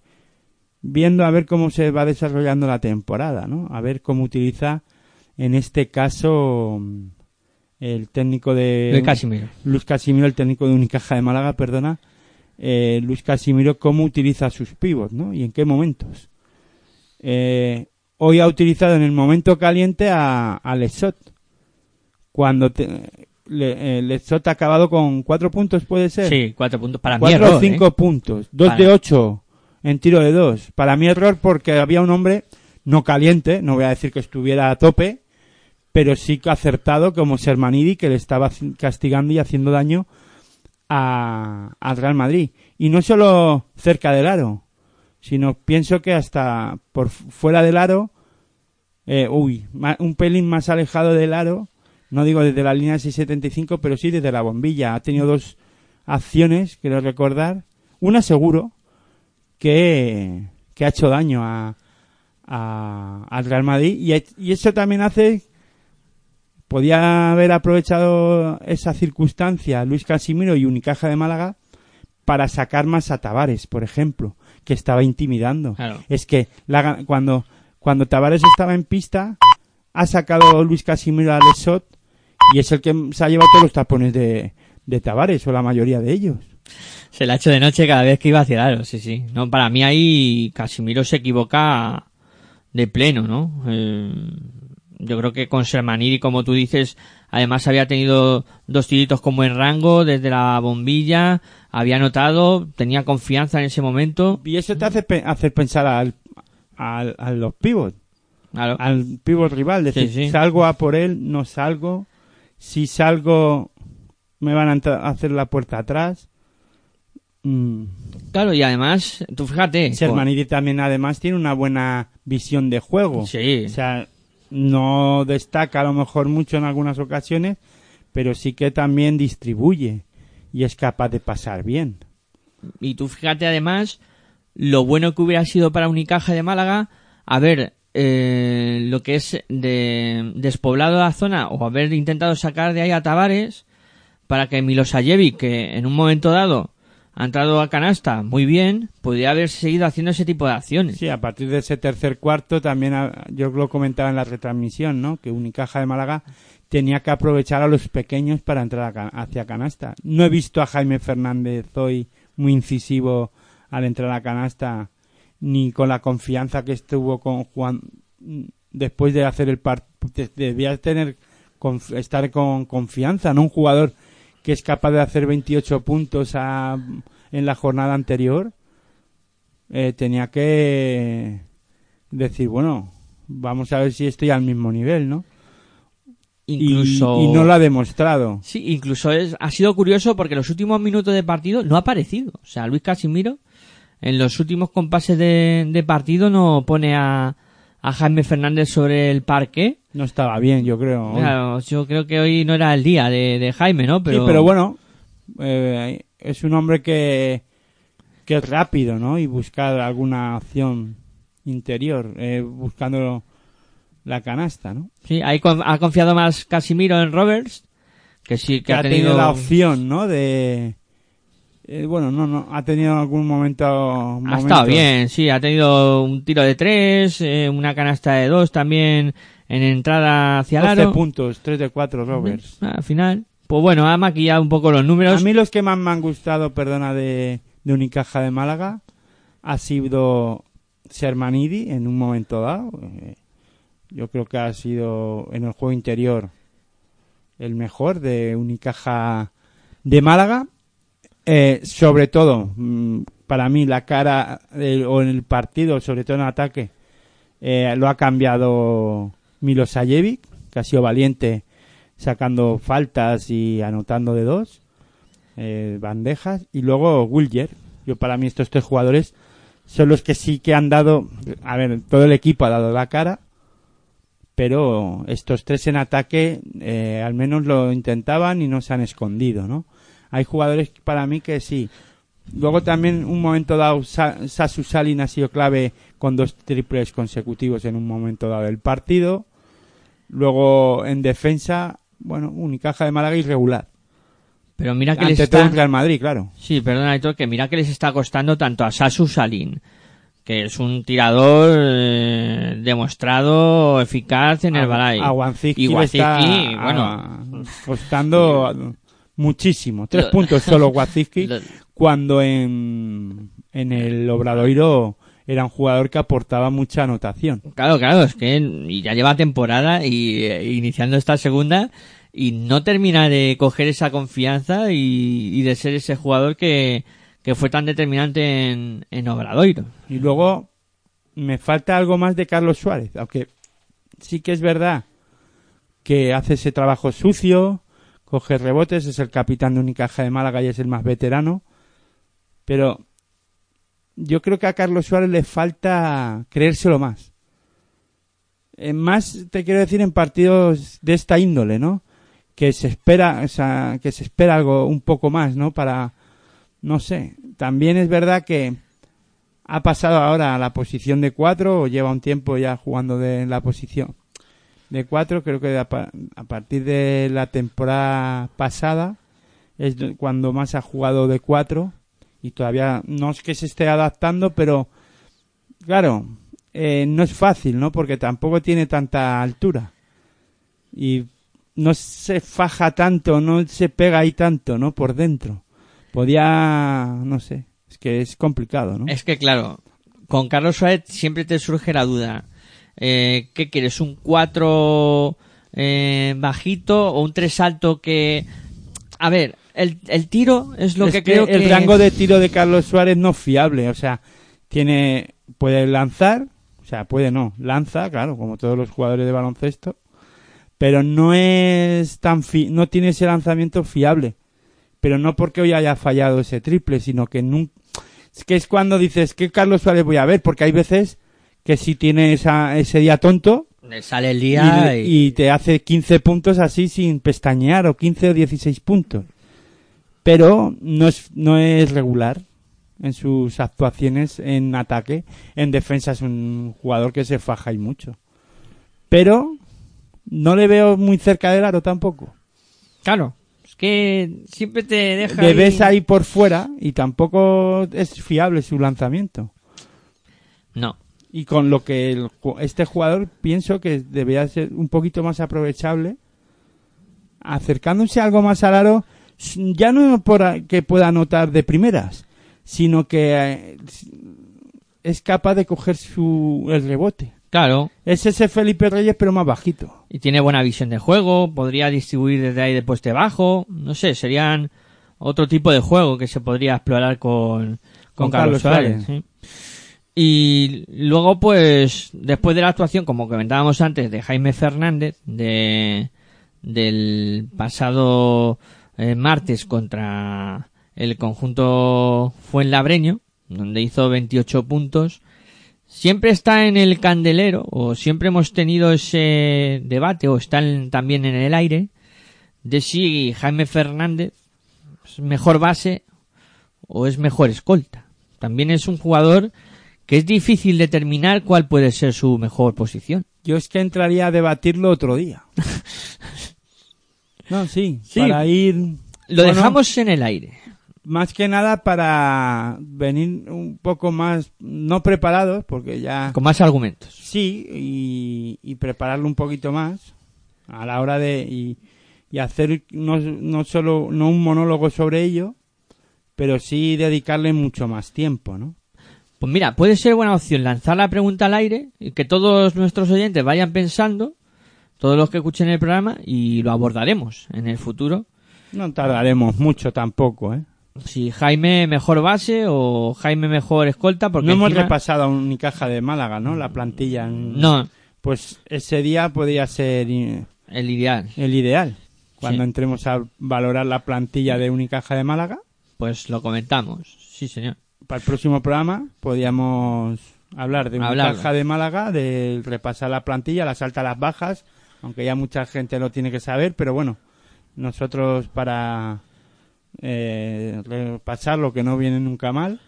viendo a ver cómo se va desarrollando la temporada, ¿no? A ver cómo utiliza, en este caso, el técnico de... De Casimiro. Luis Casimiro, el técnico de Unicaja de Málaga, perdona, eh, Luis Casimiro, cómo utiliza sus pivos, ¿no? Y en qué momentos. Eh, hoy ha utilizado en el momento caliente a, a Lesot. Cuando te- le- eh, Lesot ha acabado con cuatro puntos, puede ser. Sí, cuatro puntos. Para mí cuatro error, o cinco ¿eh? puntos. Dos Para- de ocho en tiro de dos. Para mí error porque había un hombre no caliente, no voy a decir que estuviera a tope, pero sí que acertado como Sermanidi que le estaba castigando y haciendo daño a, al Real Madrid. Y no solo cerca del aro, sino pienso que hasta por fu- fuera del aro, eh, uy, un pelín más alejado del aro, no digo desde la línea 675, pero sí desde la bombilla. Ha tenido dos acciones, quiero recordar. Una seguro, que, que ha hecho daño a, a- al Real Madrid. Y, eso también hace podía haber aprovechado esa circunstancia Luis Casimiro y Unicaja de Málaga para sacar más a Tavares, por ejemplo, que estaba intimidando. Claro. Es que la cuando, cuando Tavares estaba en pista, ha sacado Luis Casimiro a Lesot y es el que se ha llevado todos los tapones de, de Tavares, o la mayoría de ellos. Se le ha hecho de noche cada vez que iba hacia el aro, sí, sí. No, para mí ahí Casimiro se equivoca de pleno, ¿no? Eh, yo creo que con Sermanidi, como tú dices, además había tenido dos tiritos como en rango desde la bombilla, había notado, tenía confianza en ese momento. Y eso te hace pe- hacer pensar al, al- a los pivots, Claro. al pivot rival, decir, Sí, sí. salgo a por él, no salgo, si salgo me van a hacer la puerta atrás. Mm. Claro, y además, tú fíjate. Sermanidi también además tiene una buena visión de juego. Sí. O sea, no destaca a lo mejor mucho en algunas ocasiones, pero sí que también distribuye y es capaz de pasar bien. Y tú fíjate además lo bueno que hubiera sido para Unicaja de Málaga haber eh, lo que es de despoblado la zona o haber intentado sacar de ahí a Tavares para que Milosayevic, que en un momento dado ha entrado a canasta muy bien, podría haber seguido haciendo ese tipo de acciones. Sí, a partir de ese tercer cuarto también ah, yo lo comentaba en la retransmisión, ¿no? Que Unicaja de Málaga tenía que aprovechar a los pequeños para entrar a hacia canasta. No he visto a Jaime Fernández hoy muy incisivo al entrar a canasta, ni con la confianza que estuvo con Juan después de hacer el partido. Debía tener estar con confianza, ¿no? Un jugador que es capaz de hacer 28 puntos a- en la jornada anterior eh, tenía que decir, bueno, vamos a ver si estoy al mismo nivel, ¿no? Y- Incluso Y, no lo ha demostrado. Sí, incluso es, ha sido curioso porque los últimos minutos de partido no ha aparecido. O sea, Luis Casimiro en los últimos compases de, de partido no pone a, a Jaime Fernández sobre el parque. No estaba bien, yo creo. Claro, yo creo que hoy no era el día de, de Jaime, ¿no? Pero, Sí, pero bueno, eh, es un hombre que, que es rápido, ¿no? Y buscar alguna opción interior, eh, buscando la canasta, ¿no? Sí, ahí ha confiado más Casimiro en Roberts, que sí, que, Que ha tenido la opción, ¿no? De... eh, bueno, no, no, ha tenido algún momento... Ha estado bien, sí, ha tenido un tiro de tres, eh, una canasta de dos también en entrada hacia el 12 aro. puntos, 3 de 4 Roberts. Ah, Al final, pues bueno, ha maquillado un poco los números. A mí los que más me han gustado, perdona, de, de Unicaja de Málaga ha sido Sermanidi en un momento dado. Eh, yo creo que ha sido en el juego interior el mejor de Unicaja de Málaga. Eh, sobre todo, mm, para mí, la cara o en el partido, sobre todo en ataque, eh, lo ha cambiado Milosayevic, que ha sido valiente sacando faltas y anotando de dos eh, bandejas. Y luego Wilger yo para mí estos tres jugadores son los que sí que han dado a ver todo el equipo ha dado la cara pero estos tres en ataque eh, al menos lo intentaban y no se han escondido no hay jugadores para mí que sí luego también un momento dado Sa- Sasu Salin ha sido clave con dos triples consecutivos en un momento dado del partido luego en defensa bueno Unicaja de Málaga irregular Pero mira que les ante todo está... el Real Madrid, claro. Sí, perdona, Aitor, que mira que les está costando tanto a Sasu Salin, que es un tirador eh, demostrado eficaz en el balay. A Wanzicki Y le Wazicki, está bueno, costando muchísimo. Tres Lo- puntos solo (laughs) Wazicki, lo- cuando en, en el Obradoiro era un jugador que aportaba mucha anotación. Claro, claro, es que y ya lleva temporada y eh, iniciando esta segunda y no termina de coger esa confianza y, y de ser ese jugador que, que fue tan determinante en, en Obradoiro. Y luego me falta algo más de Carlos Suárez, aunque sí que es verdad que hace ese trabajo sucio, coge rebotes, es el capitán de Unicaja de Málaga y es el más veterano, pero yo creo que a Carlos Suárez le falta creérselo más. Eh, más te quiero decir en partidos de esta índole, ¿no? Que se espera, o sea, que se espera algo un poco más, ¿no? Para, no sé. También es verdad que ha pasado ahora a la posición de cuatro o lleva un tiempo ya jugando de en la posición de cuatro. Creo que a, pa- a partir de la temporada pasada es cuando más ha jugado de cuatro y todavía no es que se esté adaptando, pero claro, eh, no es fácil, ¿no? Porque tampoco tiene tanta altura y no se faja tanto, no se pega ahí tanto, ¿no? Por dentro. Podía, no sé, es que es complicado, ¿no? Es que claro, con Carlos Suárez siempre te surge la duda. Eh, ¿Qué quieres? ¿Un 4 eh, bajito o un 3 alto que... A ver, el, el tiro es lo Es que, creo que... el rango de tiro de Carlos Suárez no es fiable, o sea, tiene puede lanzar, o sea, puede no, lanza, claro, como todos los jugadores de baloncesto, pero no es tan fi no tiene ese lanzamiento fiable. Pero no porque hoy haya fallado ese triple, sino que nunca es que es cuando dices, ¿qué Carlos Suárez voy a ver? Porque hay veces que si tiene esa, ese día tonto Le sale el y, día y... y te hace 15 puntos así sin pestañear o 15 o 16 puntos. Pero no es, no es regular en sus actuaciones en ataque. En defensa es un jugador que se faja y mucho. Pero no le veo muy cerca del aro tampoco. Claro, es que siempre te deja... Le ves ahí por fuera y tampoco es fiable su lanzamiento. No, Y con lo que el este jugador pienso que debería ser un poquito más aprovechable, acercándose algo más al aro, ya no por que pueda anotar de primeras, sino que eh, es capaz de coger su el rebote. claro. Es ese Felipe Reyes pero más bajito. Y tiene buena visión de juego, podría distribuir desde ahí de poste bajo, no sé, serían otro tipo de juego que se podría explorar con, con, Con Carlos, Carlos Suárez. Suárez. sí. Y luego, pues, después de la actuación, como comentábamos antes, de Jaime Fernández, de, del pasado eh, martes contra el conjunto Fuenlabreño, donde hizo 28 puntos, siempre está en el candelero, o siempre hemos tenido ese debate, o están también en el aire, de si Jaime Fernández es mejor base o es mejor escolta. También es un jugador que es difícil determinar cuál puede ser su mejor posición. Yo es que entraría a debatirlo otro día. (laughs) No, sí, Sí. para ir Lo Bueno, dejamos en el aire. más que nada para venir un poco más no preparados porque ya Con más argumentos. sí y, y prepararlo un poquito más a la hora de y, y hacer no, no solo no un monólogo sobre ello pero sí dedicarle mucho más tiempo no Pues mira, puede ser buena opción lanzar la pregunta al aire y que todos nuestros oyentes vayan pensando, todos los que escuchen el programa, y lo abordaremos en el futuro. no tardaremos mucho tampoco eh Si Jaime mejor base o Jaime mejor escolta, porque no hemos repasado a Unicaja de Málaga no la plantilla en- No, pues ese día podría ser el ideal. el ideal cuando Sí. entremos a valorar la plantilla de Unicaja de Málaga Pues lo comentamos. Sí, señor. Para el próximo programa podríamos hablar de una Hablarlo. caja de Málaga, de repasar la plantilla, las altas, las bajas, aunque ya mucha gente lo tiene que saber, pero bueno, nosotros para eh, repasar lo que no viene nunca mal,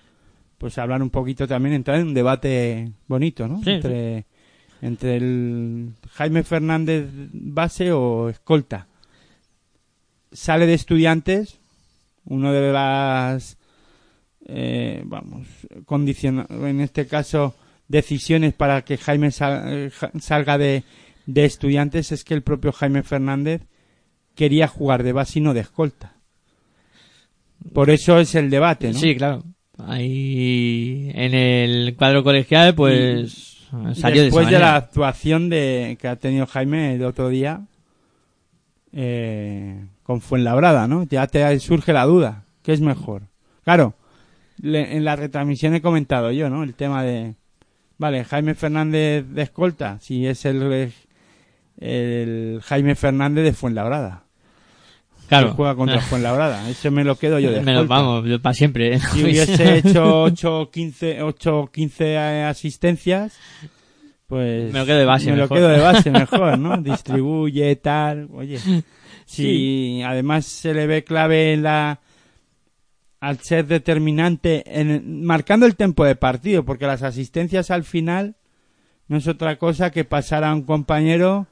pues hablar un poquito también, entrar en un debate bonito, ¿no? Sí, entre, entre el Jaime Fernández base o escolta. Sale de estudiantes, uno de las eh, vamos, condiciona, en este caso, decisiones para que Jaime eh, salga de, de estudiantes es que el propio Jaime Fernández quería jugar de base y no de escolta. Por eso es el debate, ¿no? Sí, claro. Ahí en el cuadro colegial, pues salió Después de la actuación de, que ha tenido Jaime el otro día eh, con Fuenlabrada, ¿no? Ya te surge la duda. ¿Qué es mejor? Claro, le- en la retransmisión he comentado yo, ¿no? El tema de... Vale, Jaime Fernández de escolta, si es el, el Jaime Fernández de Fuenlabrada. Claro. Que juega contra (laughs) Fuenlabrada. Eso me lo quedo yo de (laughs) Me lo vamos, para siempre. ¿eh? Si (laughs) hubiese hecho 8 15, 8, 15 asistencias, pues Me lo quedo de base me lo mejor. quedo de base mejor, ¿no? Distribuye, tal, oye. Si además se le ve clave en la al ser determinante en marcando el tiempo de partido, porque las asistencias al final no es otra cosa que pasar a un compañero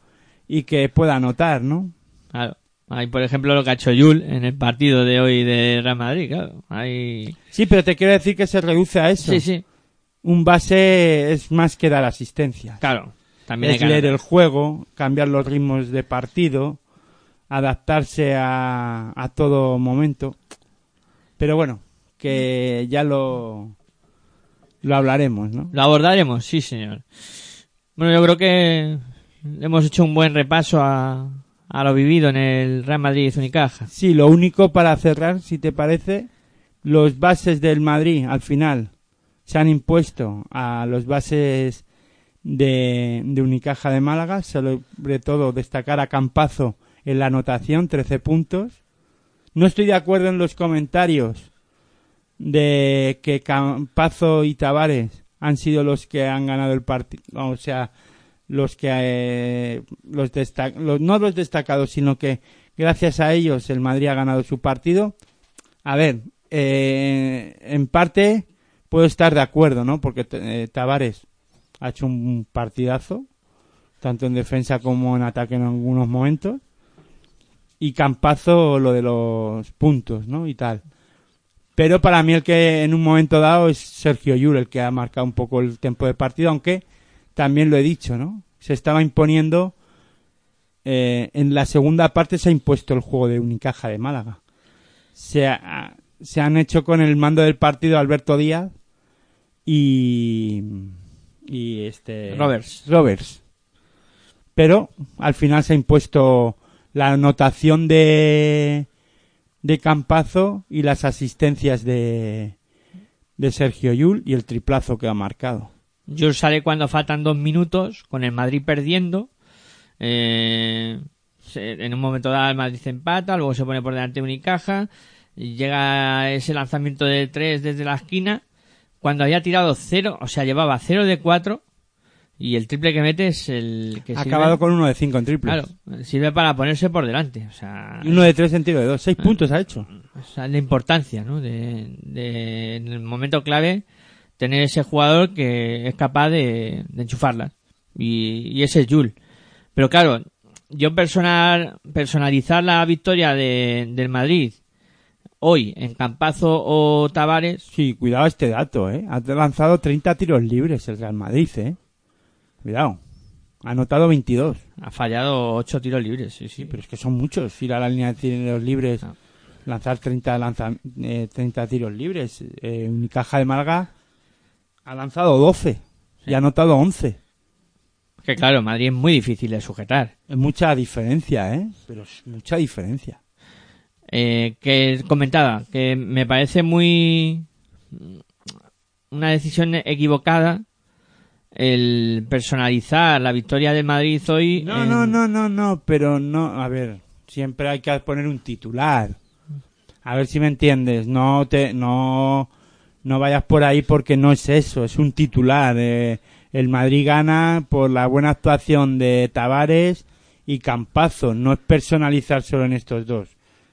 y que pueda anotar, ¿no? Claro. Hay, por ejemplo, lo que ha hecho Yul en el partido de hoy de Real Madrid, claro. Hay... Sí, pero te quiero decir que se reduce a eso. Sí, sí. Un base es más que dar asistencia. Claro. También es leer el juego, cambiar los ritmos de partido, adaptarse a, a todo momento. Pero bueno, que ya lo, lo hablaremos, ¿no? Lo abordaremos, sí, señor. Bueno, yo creo que hemos hecho un buen repaso a, a lo vivido en el Real Madrid Unicaja. Sí, lo único para cerrar, si te parece, los bases del Madrid al final se han impuesto a los bases de, de Unicaja de Málaga, sobre todo destacar a Campazo en la anotación, 13 puntos. No estoy de acuerdo en los comentarios de que Campazo y Tavares han sido los que han ganado el partido, o sea, los que eh, los, los no los destacados, sino que gracias a ellos el Madrid ha ganado su partido. A ver, eh, en parte puedo estar de acuerdo, ¿no? Porque eh, Tavares ha hecho un partidazo, tanto en defensa como en ataque en algunos momentos. Y Campazo lo de los puntos, ¿no? Y tal. Pero para mí el que en un momento dado es Sergio Yul, el que ha marcado un poco el tiempo de partido, aunque también lo he dicho, ¿no? Se estaba imponiendo, eh, en la segunda parte se ha impuesto el juego de Unicaja de Málaga. Se, ha, se han hecho con el mando del partido Alberto Díaz y, y este Roberts. Roberts. Pero al final se ha impuesto la anotación de de Campazo y las asistencias de de Sergio Yul y el triplazo que ha marcado. Yul sale cuando faltan dos minutos, con el Madrid perdiendo. Eh, en un momento dado el Madrid se empata, luego se pone por delante Unicaja. Y llega ese lanzamiento de tres desde la esquina. Cuando había tirado cero, o sea, llevaba cero de cuatro. Y el triple que mete es el que Ha sirve- acabado con uno de cinco en triples. Claro, sirve para ponerse por delante. O sea, uno de tres en tiro de dos. Seis puntos ha hecho. o sea, la importancia, ¿no? De, de, en el momento clave, tener ese jugador que es capaz de, de enchufarlas. Y, y ese es Jul. Pero claro, yo personal, personalizar la victoria de, del Madrid hoy en Campazo o Tavares, Sí, cuidado este dato, ¿eh? Ha lanzado 30 tiros libres el Real Madrid, ¿eh? Cuidado. Ha anotado 22. ha fallado ocho tiros libres, sí, sí. Pero es que son muchos. Ir a la línea de tiros libres, Ah. lanzar 30, lanza, eh, 30 tiros libres. Eh, Unicaja de Malga ha lanzado 12 y ha anotado 11. Que claro, Madrid es muy difícil de sujetar. Es mucha diferencia, ¿eh? Pero es mucha diferencia. eh, que comentaba que me parece muy una decisión equivocada el personalizar la victoria del Madrid hoy No, en- no, no, no, no, pero no, a ver, siempre hay que poner un titular. A ver si me entiendes, no te, no, no vayas por ahí porque no es eso, es un titular. eh, el Madrid gana por la buena actuación de Tavares y Campazo, no es personalizar solo en estos dos,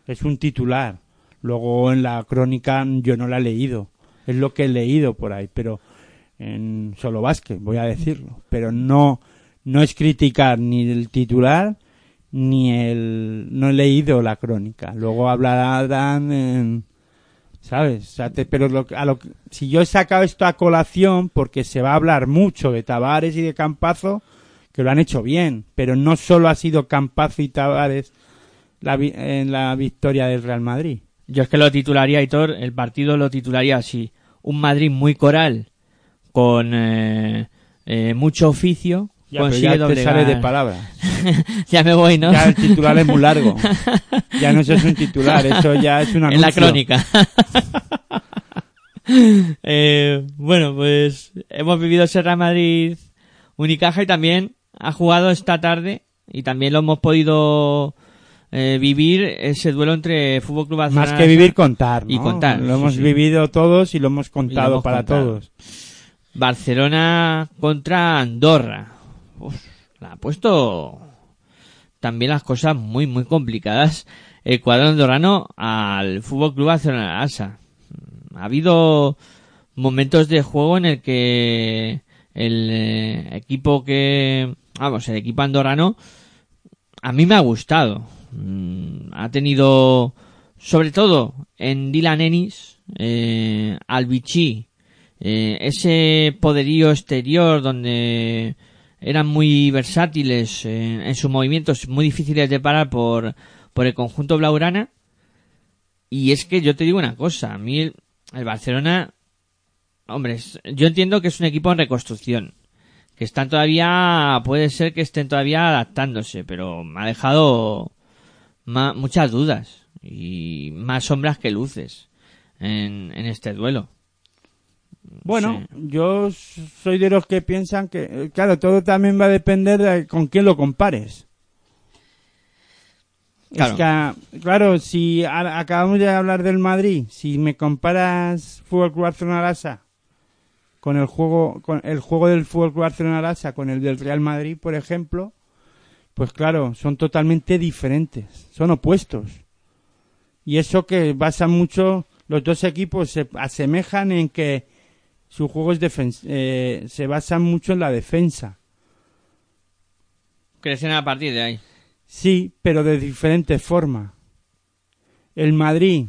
es un titular. Luego en la crónica yo no la he leído, es lo que he leído por ahí, pero en solo básquet, voy a decirlo, pero no, no es criticar ni el titular ni el, no he leído la crónica. Luego hablarán en, ¿sabes? Pero lo, a lo, si yo he sacado esto a colación porque se va a hablar mucho de Tavares y de Campazo, que lo han hecho bien, pero no solo ha sido Campazo y Tavares en la victoria del Real Madrid. yo es que lo titularía Hitor el partido lo titularía así un Madrid muy coral con eh, eh, mucho oficio Ya, pero consigue ya te sale de palabras. (laughs) ya me voy no Ya el titular es muy largo. (laughs) Ya no es un titular, eso ya es un anuncio. en la crónica. (laughs) Eh, bueno, pues hemos vivido ese Real Madrid Unicaja y también ha jugado esta tarde y también lo hemos podido eh, vivir ese duelo entre Fútbol Club Más Barcelona que vivir, contar. ¿no? Y contar, Lo sí, hemos sí. vivido todos y lo hemos contado hemos para contado. todos. Barcelona contra Andorra. Uf, la ha puesto también las cosas muy, muy complicadas el cuadro andorrano al Fútbol Club Barcelona Asa. Ha habido momentos de juego en el que el eh, equipo que, vamos, el equipo andorrano a mí me ha gustado. Mm, Ha tenido, sobre todo en Dylan Ennis, eh, eh, ese poderío exterior donde eran muy versátiles eh, en sus movimientos, muy difíciles de parar por, por el conjunto blaugrana. Y es que yo te digo una cosa, a mí el, el Barcelona, hombre, yo entiendo que es un equipo en reconstrucción, que están todavía, puede ser que estén todavía adaptándose, pero me ha dejado ma- muchas dudas y más sombras que luces en, en este duelo. Bueno, Sí. yo soy de los que piensan que, claro, todo también va a depender de con quién lo compares. Claro. Es que, claro, si a- acabamos de hablar del Madrid, si me comparas Fútbol Club Barcelona Lasa con el juego, con el juego del Fútbol Club Barcelona Lasa con el del Real Madrid, por ejemplo, pues claro, son totalmente diferentes, son opuestos. Y eso que basa mucho, los dos equipos se asemejan en que su juego es defen- eh, se basa mucho en la defensa. Crecen a partir de ahí. Sí, pero de diferente forma. El Madrid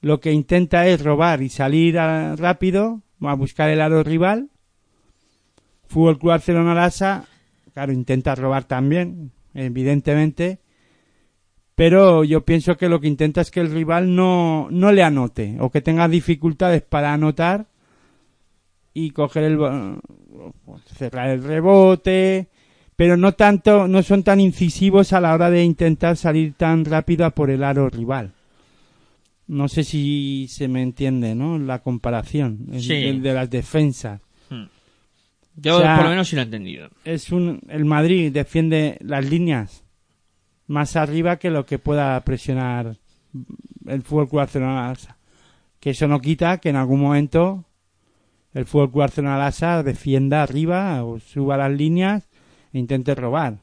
lo que intenta es robar y salir a- rápido a buscar el aro rival. Fútbol Club Barcelona Lasa, claro, intenta robar también, evidentemente. Pero yo pienso que lo que intenta es que el rival no, no le anote o que tenga dificultades para anotar y coger el ba- cerrar el rebote, pero no tanto, no son tan incisivos a la hora de intentar salir tan rápido a por el aro rival. No sé si se me entiende, ¿no? La comparación el- Sí. el de las defensas. Yo O sea- por lo menos sí lo he entendido. Es un, el Madrid defiende las líneas más arriba que lo que pueda presionar el Fútbol Barcelona. Que eso no quita que en algún momento el Fútbol Club Lasa defienda arriba o suba las líneas e intente robar.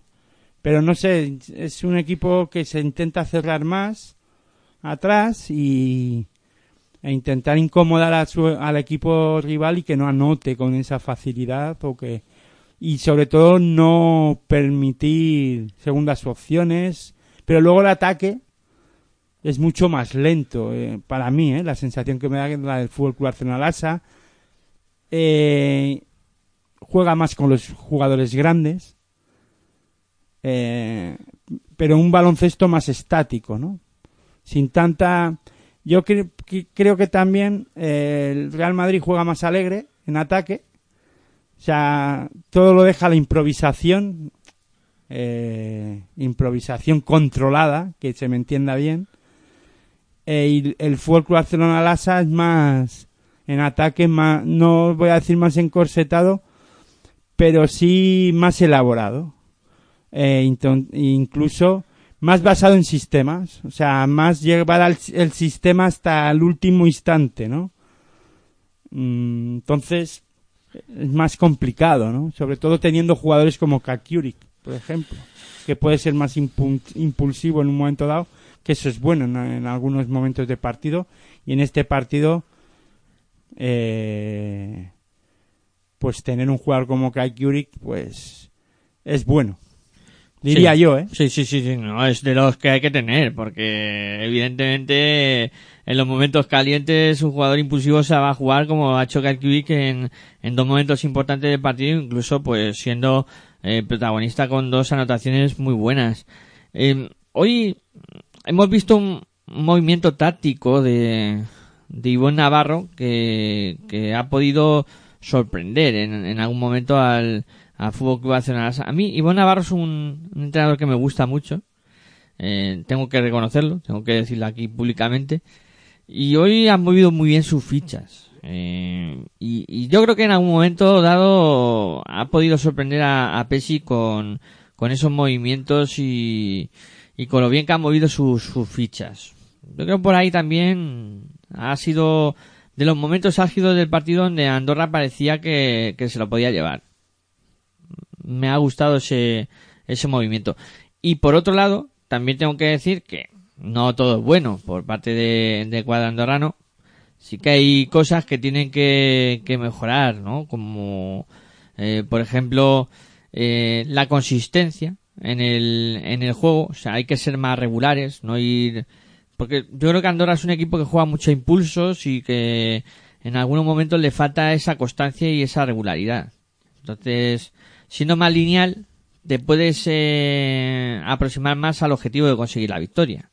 Pero no sé, es un equipo que se intenta cerrar más atrás y e intentar incomodar su- al equipo rival y que no anote con esa facilidad o que y sobre todo no permitir segundas opciones pero luego el ataque es mucho más lento eh, para mí eh, la sensación que me da la del fútbol Club Barcelona Lasa eh, juega más con los jugadores grandes eh, pero un baloncesto más estático no sin tanta yo creo que también eh, el Real Madrid juega más alegre en ataque o sea, todo lo deja la improvisación, eh, improvisación controlada, que se me entienda bien. Eh, y el Fútbol Club Barcelona Lasa es más en ataque, más, no voy a decir más encorsetado, pero sí más elaborado. Eh, incluso más basado en sistemas, o sea, más llevar al- el sistema hasta el último instante, ¿no? Mm, entonces, es más complicado, ¿no? Sobre todo teniendo jugadores como Kakiurik, por ejemplo, que puede ser más impul- impulsivo en un momento dado, que eso es bueno en, en algunos momentos de partido, y en este partido, eh, pues tener un jugador como Kakiurik, pues es bueno. Diría Sí. yo, ¿eh? Sí, sí, sí, sí, no, es de los que hay que tener, porque evidentemente en los momentos calientes un jugador impulsivo se va a jugar como ha hecho Kalkiewicz en, en dos momentos importantes del partido, incluso pues siendo eh, protagonista con dos anotaciones muy buenas. Eh, hoy hemos visto un movimiento táctico de, de Ivonne Navarro que, que ha podido sorprender en, en algún momento al, al Fútbol Club Barcelona. A mí, Ivonne Navarro es un, un entrenador que me gusta mucho. Eh, tengo que reconocerlo, tengo que decirlo aquí públicamente. Y hoy han movido muy bien sus fichas. Eh, y, y yo creo que en algún momento dado ha podido sorprender a, a Pesi con, con esos movimientos y, y con lo bien que han movido sus, sus fichas. Yo creo por ahí también ha sido de los momentos álgidos del partido donde Andorra parecía que, se lo podía llevar. Me ha gustado ese, ese movimiento. Y por otro lado, también tengo que decir que no todo es bueno por parte de, de andorrano. Sí que hay cosas que tienen que, que mejorar, ¿no? Como, eh, por ejemplo, eh, la consistencia en el, en el juego. O sea, hay que ser más regulares, no ir... Porque yo creo que Andorra es un equipo que juega mucho impulsos y que en algunos momentos le falta esa constancia y esa regularidad. Entonces, siendo más lineal, te puedes eh, aproximar más al objetivo de conseguir la victoria.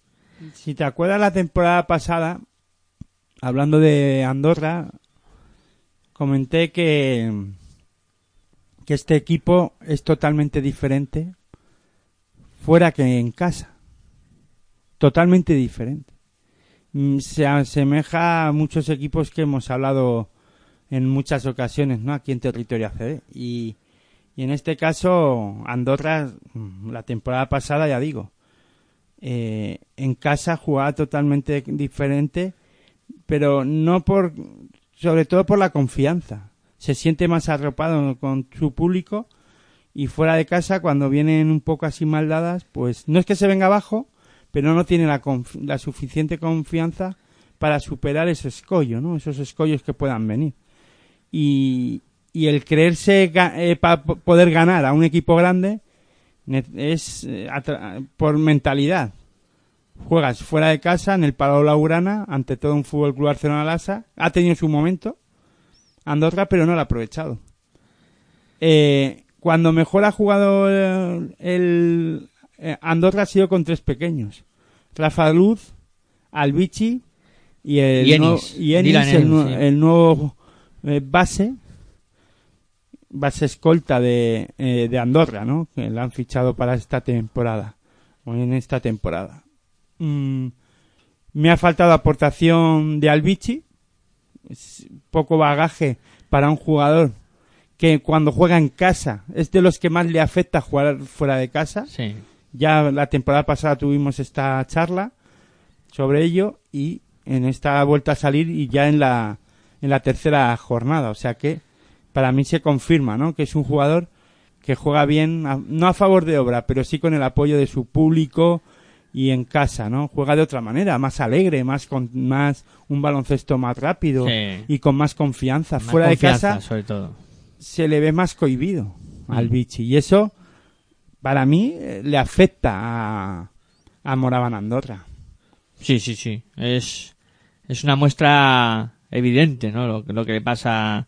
Si te acuerdas la temporada pasada, hablando de Andorra, comenté que, que este equipo es totalmente diferente fuera que en casa. Totalmente diferente. Mm, Se asemeja a muchos equipos que hemos hablado en muchas ocasiones, ¿no? Aquí en territorio ACB. Y, y en este caso, Andorra, mm, la temporada pasada, ya digo, eh, en casa jugaba totalmente diferente, pero no por, sobre todo por la confianza. Se siente más arropado con su público y fuera de casa cuando vienen un poco así mal dadas, pues no es que se venga abajo, pero no tiene la, la suficiente confianza para superar ese escollo, ¿no? Esos escollos que puedan venir. Y, y el creerse para poder ganar a un equipo grande es eh, por mentalidad. Juegas fuera de casa en el Palau Laurana ante todo un Fútbol Club Barcelona Lasa. Ha tenido su momento Andorra, pero no lo ha aprovechado. Eh, cuando mejor ha jugado el, el, eh, Andorra ha sido con tres pequeños. Rafa Luz, Albici y el Y Enis. y el, Enis, nue- sí. el nuevo eh, base base escolta de, eh, de Andorra, ¿no? Que la han fichado para esta temporada. O en esta temporada. Mm, me ha faltado aportación de Albici. Poco bagaje para un jugador que cuando juega en casa es de los que más le afecta jugar fuera de casa. Sí. Ya la temporada pasada tuvimos esta charla sobre ello y en esta vuelta a salir y ya en la, en la tercera jornada. O sea que para mí se confirma, ¿no? Que es un jugador que juega bien, a- no a favor de obra, pero sí con el apoyo de su público y en casa, ¿no? Juega de otra manera, más alegre, más con más un baloncesto más rápido Sí. y con más confianza. Más Fuera confianza, de casa sobre todo. se le ve más cohibido al Mm. bichi y eso para mí eh, le afecta a, a Moraban Andorra. Sí, sí, sí. Es, es una muestra evidente, ¿no? Lo, lo que le pasa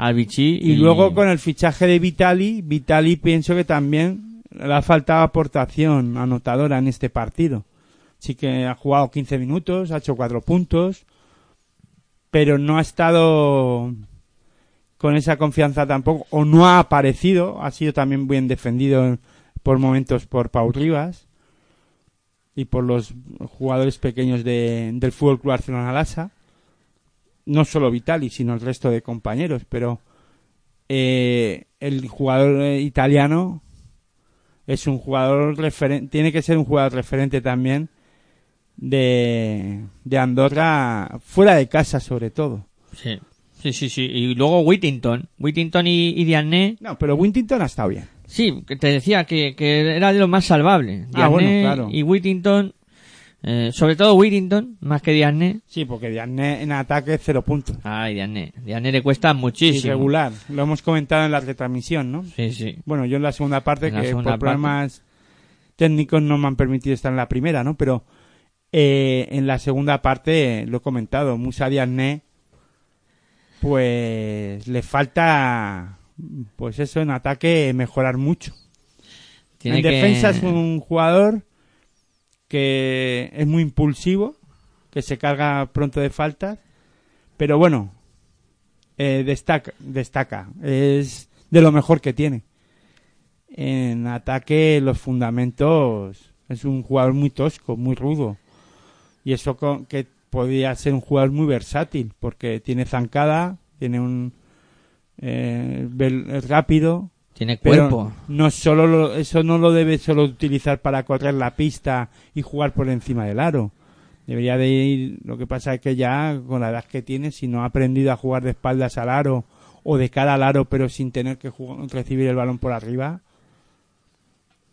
al Vichy. Y, luego con el fichaje de Vitali, Vitali pienso que también le ha faltado aportación anotadora en este partido. Sí que ha jugado 15 minutos, ha hecho 4 puntos, pero no ha estado con esa confianza tampoco, o no ha aparecido, ha sido también bien defendido por momentos por Pau Rivas y por los jugadores pequeños de, del Fútbol Club Barcelona Lasa. No solo Vitali, sino el resto de compañeros, pero eh, el jugador eh, italiano es un jugador referente, tiene que ser un jugador referente también de, de Andorra, fuera de casa sobre todo. Sí. sí, sí, sí. Y luego Whittington. Whittington y, y Diané. No, pero Wintington ha estado bien. Sí, que te decía que, que era de lo más salvable. Ah, bueno, claro. Y Whittington, eh, sobre todo Whittington, más que Diané. Sí, porque Diagne en ataque cero puntos. Ay, Diané. Diané le cuesta muchísimo. Irregular. Lo hemos comentado en la retransmisión, ¿no? Sí, sí. Bueno, yo en la segunda parte, En que segunda por problemas técnicos no me han permitido estar en la primera, ¿no? Pero eh, en la segunda parte, lo he comentado, Musa Diagne, pues le falta, pues eso, en ataque mejorar mucho. Tiene en que- defensa es un jugador que es muy impulsivo, que se carga pronto de faltas, pero bueno, eh, destaca, destaca, es de lo mejor que tiene. En ataque, los fundamentos, es un jugador muy tosco, muy rudo, y eso con- que podría ser un jugador muy versátil, porque tiene zancada, tiene un eh, rápido, Tiene pero cuerpo. no solo lo- eso no lo debe solo utilizar para correr la pista y jugar por encima del aro. Debería de ir, lo que pasa es que ya con la edad que tiene, si no ha aprendido a jugar de espaldas al aro o de cara al aro pero sin tener que jug- recibir el balón por arriba,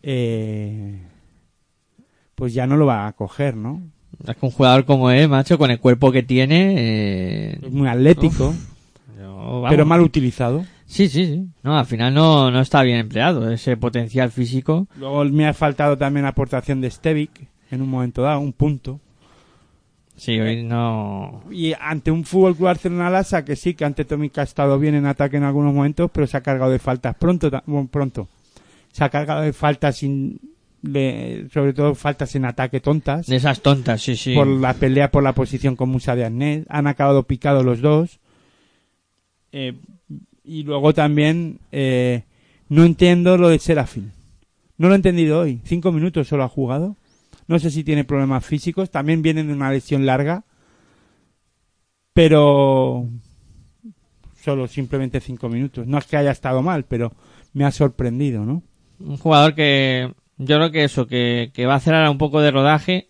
eh, pues ya no lo va a coger, ¿no? Es que un jugador como él, macho, con el cuerpo que tiene... eh, Es muy atlético, vamos. pero mal utilizado. Sí, sí, sí. No, al final no, no está bien empleado ese potencial físico. Luego me ha faltado también aportación de Stevic en un momento dado, un punto. Sí, hoy no... Y ante un Fútbol Club Barcelona Lasa, que sí, que ante Tomic ha estado bien en ataque en algunos momentos, pero se ha cargado de faltas pronto. pronto. se ha cargado de faltas sin, de- sobre todo faltas en ataque tontas De esas tontas, sí, sí. por la pelea por la posición con Musa de Arnés. Han acabado picados los dos. Eh, y luego también eh, no entiendo lo de Serafín. No lo he entendido hoy. Cinco minutos solo ha jugado. No sé si tiene problemas físicos. También viene de una lesión larga. Pero solo simplemente cinco minutos. No es que haya estado mal, pero me ha sorprendido, ¿no? Un jugador que yo creo que eso, que, que va a hacer ahora un poco de rodaje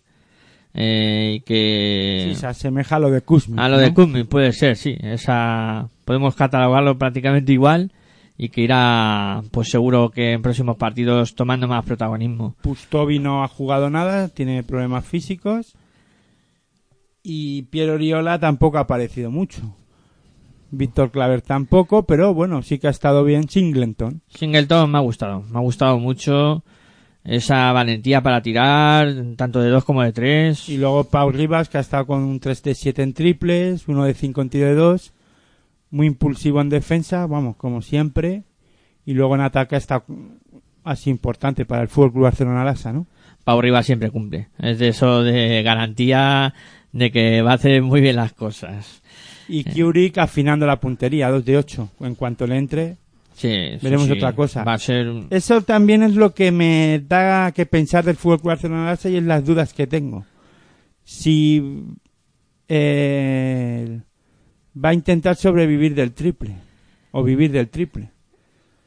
eh, y que... Sí, se asemeja a lo de Kuzmin. A lo ¿no? de Kuzmin puede ser, sí. Esa podemos catalogarlo prácticamente igual y que irá, pues seguro que en próximos partidos tomando más protagonismo. Pustovi no ha jugado nada, tiene problemas físicos. Y Piero Oriola tampoco ha aparecido mucho. Víctor Claver tampoco, pero bueno, sí que ha estado bien Singleton. Singleton me ha gustado, me ha gustado mucho esa valentía para tirar, tanto de dos como de tres. Y luego Pau Rivas, que ha estado con un 3 de 7 en triples, uno de 5 en tiro de 2. Muy impulsivo en defensa, vamos, como siempre. Y luego en ataque está así importante para el Fútbol Club Barcelona Lasa, ¿no? Pau Rivas siempre cumple. Es de eso de garantía de que va a hacer muy bien las cosas. Y Kurik afinando la puntería, 2 de 8. En cuanto le entre, Sí, Veremos sí, otra cosa. Va a ser Eso también es lo que me da que pensar del Fútbol Club Barcelona Lassa y es las dudas que tengo. Si eh, va a intentar sobrevivir del triple o vivir del triple.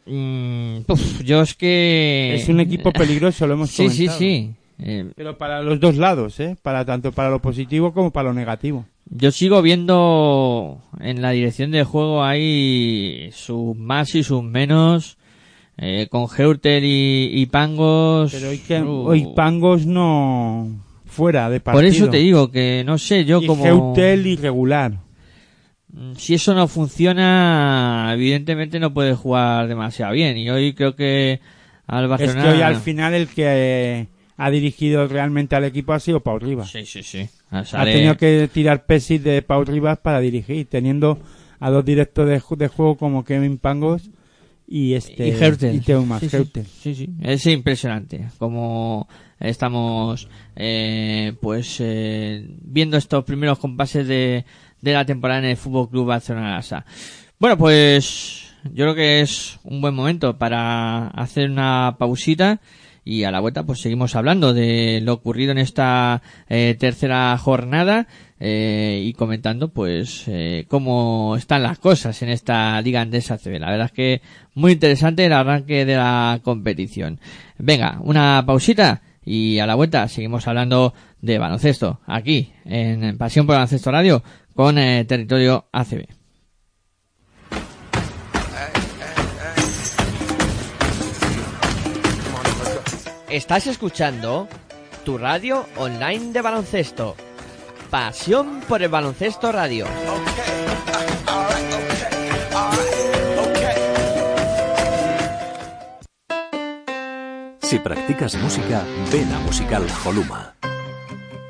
Mm, uf, yo es que... Es un equipo peligroso, lo hemos Sí, sí, comentado. sí. Eh, Pero para los dos lados, ¿eh? Para tanto para lo positivo como para lo negativo. yo sigo viendo en la dirección de juego hay sus más y sus menos. eh, con Heurtel y, y Pangos. Pero hoy que uh, hoy Pangos no fuera de partido. Por eso te digo que no sé, yo y como... Geutel irregular. Mm, Si eso no funciona, evidentemente no puede jugar demasiado bien. Y hoy creo que al Es Barcelona... que hoy al final el que eh, ha dirigido realmente al equipo ha sido Pau Rivas. Sí, sí, sí. Ha tenido que tirar pesis de Pau Rivas para dirigir, teniendo a dos directos de, de juego como Kevin Pangos y este y Hertel. y Teumas sí, sí, sí, sí. Es impresionante como estamos eh, pues eh, viendo estos primeros compases de, de la temporada en el Fútbol Club Barcelona. Bueno, pues yo creo que es un buen momento para hacer una pausita y a la vuelta pues seguimos hablando de lo ocurrido en esta eh, tercera jornada eh, y comentando pues eh, cómo están las cosas en esta liga andesa CB. La verdad es que muy interesante el arranque de la competición. Venga, una pausita y a la vuelta seguimos hablando de baloncesto aquí en Pasión por Baloncesto Radio con eh, Territorio ACB. Estás escuchando tu radio online de baloncesto. Pasión por el baloncesto radio. Si practicas música, ven a Musical Holuma.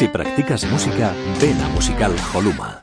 Si practicas música, ven a Musical Holuma.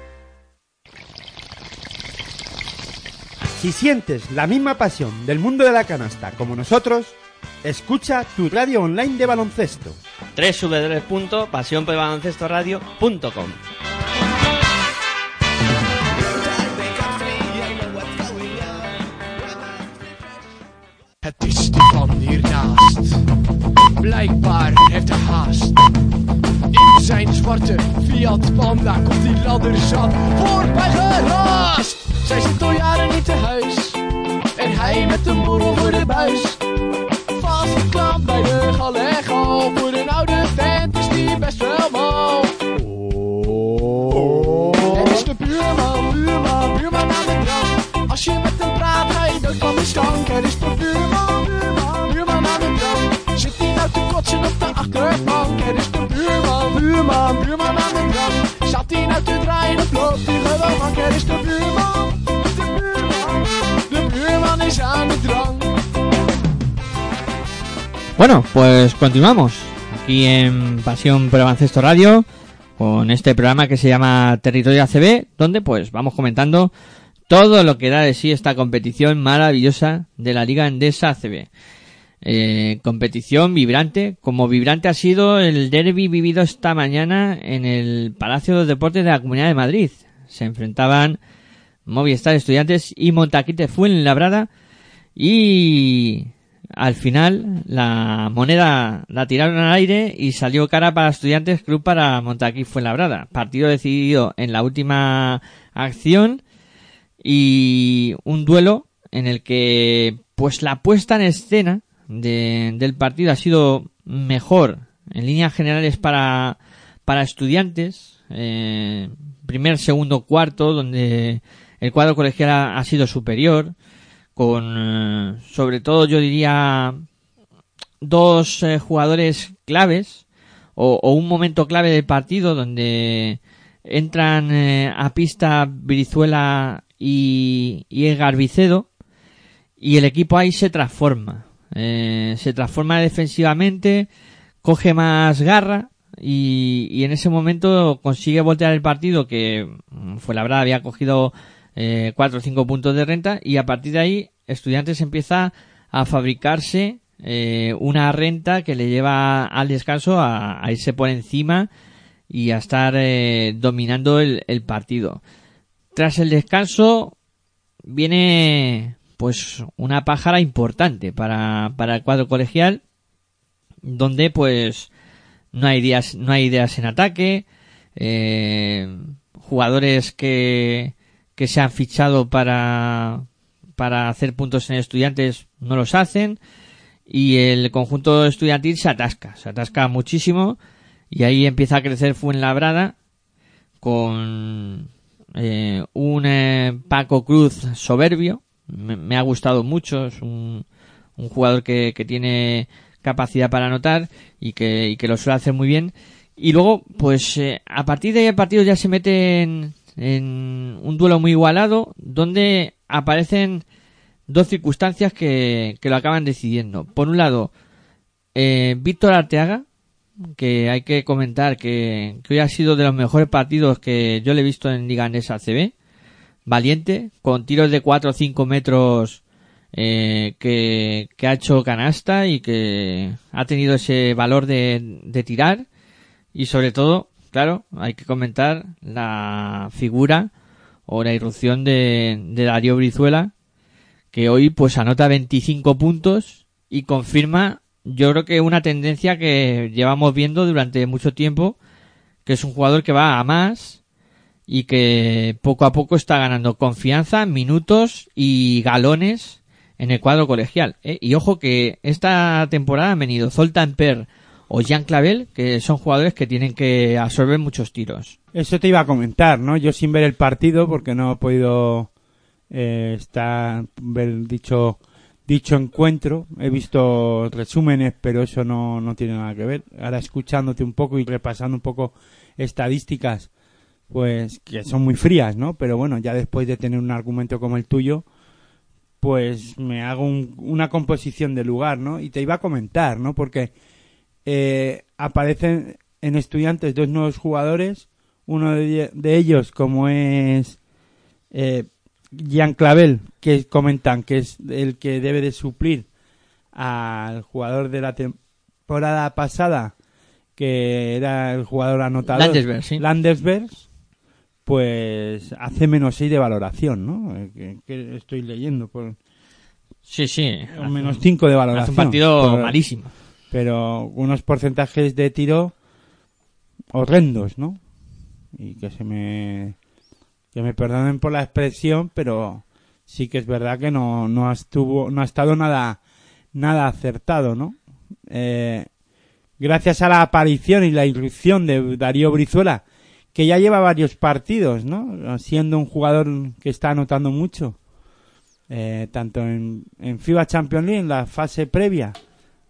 Si sientes la misma pasión del mundo de la canasta como nosotros, escucha tu radio online de baloncesto. www.pasionpelbaloncestoradio.com Het is de van hiernaast. Blijkbaar heeft de. Zijn zwarte Fiat Panda komt die ladderzat voorbij geraast. Zij zit al jaren niet te huis. En hij met een borrel voor de buis. Vast verklampt bij de galego. Voor een oude vent is die best wel mal. Er is de buurman, buurman, buurman aan de drank. Als je met hem praat, ga je dood van de stank. Er is de buurman, buurman, de. Bueno, pues continuamos aquí en Pasión por Radio con este programa que se llama Territorio ACB, donde pues vamos comentando todo lo que da de sí esta competición maravillosa de la Liga Endesa ACB. Eh, competición vibrante, como vibrante ha sido el derby vivido esta mañana en el Palacio de Deportes de la Comunidad de Madrid. Se enfrentaban Movistar Estudiantes y Montaquite Fuenlabrada y al final la moneda la tiraron al aire y salió cara para Estudiantes Club para Montaquí Fuenlabrada. Partido decidido en la última acción y un duelo en el que pues la puesta en escena de- del partido ha sido mejor en líneas generales para, para estudiantes. eh, primer, segundo, cuarto, donde el cuadro colegial ha, sido superior. Con, eh, sobre todo, yo diría, dos eh, jugadores claves o, un momento clave del partido donde entran a pista Brizuela y, y Edgar y el equipo ahí se transforma. Eh, se transforma defensivamente, coge más garra y, y en ese momento consigue voltear el partido que mm, fue la verdad había cogido eh, cuatro o cinco puntos de renta y a partir de ahí Estudiantes empieza a fabricarse eh, una renta que le lleva al descanso a, a irse por encima y a estar eh, dominando el, el partido. Tras el descanso viene pues una pájara importante para, para el cuadro colegial donde pues no hay ideas no hay ideas en ataque eh, jugadores que que se han fichado para para hacer puntos en estudiantes no los hacen y el conjunto estudiantil se atasca se atasca muchísimo y ahí empieza a crecer Fuenlabrada con eh, un eh, Paco Cruz soberbio me, ha gustado mucho es un, un jugador que, que tiene capacidad para anotar y que, y que lo suele hacer muy bien y luego pues eh, a partir de ahí el partido ya se mete en, en un duelo muy igualado donde aparecen dos circunstancias que, que lo acaban decidiendo por un lado eh, Víctor Arteaga que hay que comentar que, que hoy ha sido de los mejores partidos que yo le he visto en Liga Andesa CB. Valiente, con tiros de 4 o 5 metros eh, que, ha hecho canasta y que ha tenido ese valor de, de tirar. Y sobre todo, claro, hay que comentar la figura o la irrupción de, de Darío Brizuela, que hoy pues anota 25 puntos y confirma yo creo que una tendencia que llevamos viendo durante mucho tiempo, que es un jugador que va a más y que poco a poco está ganando confianza, minutos y galones en el cuadro colegial. ¿eh? Y ojo que esta temporada han venido Zoltan Per o Jean Clavel, que son jugadores que tienen que absorber muchos tiros. Eso te iba a comentar, ¿no? Yo sin ver el partido, porque no he podido eh, estar, ver dicho, dicho encuentro. He visto resúmenes, pero eso no, no tiene nada que ver. Ahora escuchándote un poco y repasando un poco estadísticas, pues que son muy frías, ¿no? Pero bueno, ya después de tener un argumento como el tuyo, pues me hago un- una composición de lugar, ¿no? Y te iba a comentar, ¿no? Porque eh, aparecen en estudiantes dos nuevos jugadores, uno de, de ellos como es eh, Jean Clavel, que comentan que es el que debe de suplir al jugador de la temporada pasada, que era el jugador anotador. Landesberg, sí. Landesberg, pues hace menos 6 de valoración, ¿no? Eh, Que, que estoy leyendo por Sí, sí. menos 5 de valoración. Hace un partido Por- malísimo. pero unos porcentajes de tiro horrendos, ¿no? Y que se me que me perdonen por la expresión, pero sí que es verdad que no no estuvo no ha estado nada nada acertado, ¿no? Eh, gracias a la aparición y la irrupción de Darío Brizuela, que ya lleva varios partidos, ¿no? Siendo un jugador que está anotando mucho, eh, tanto en, en FIBA Champions League, en la fase previa,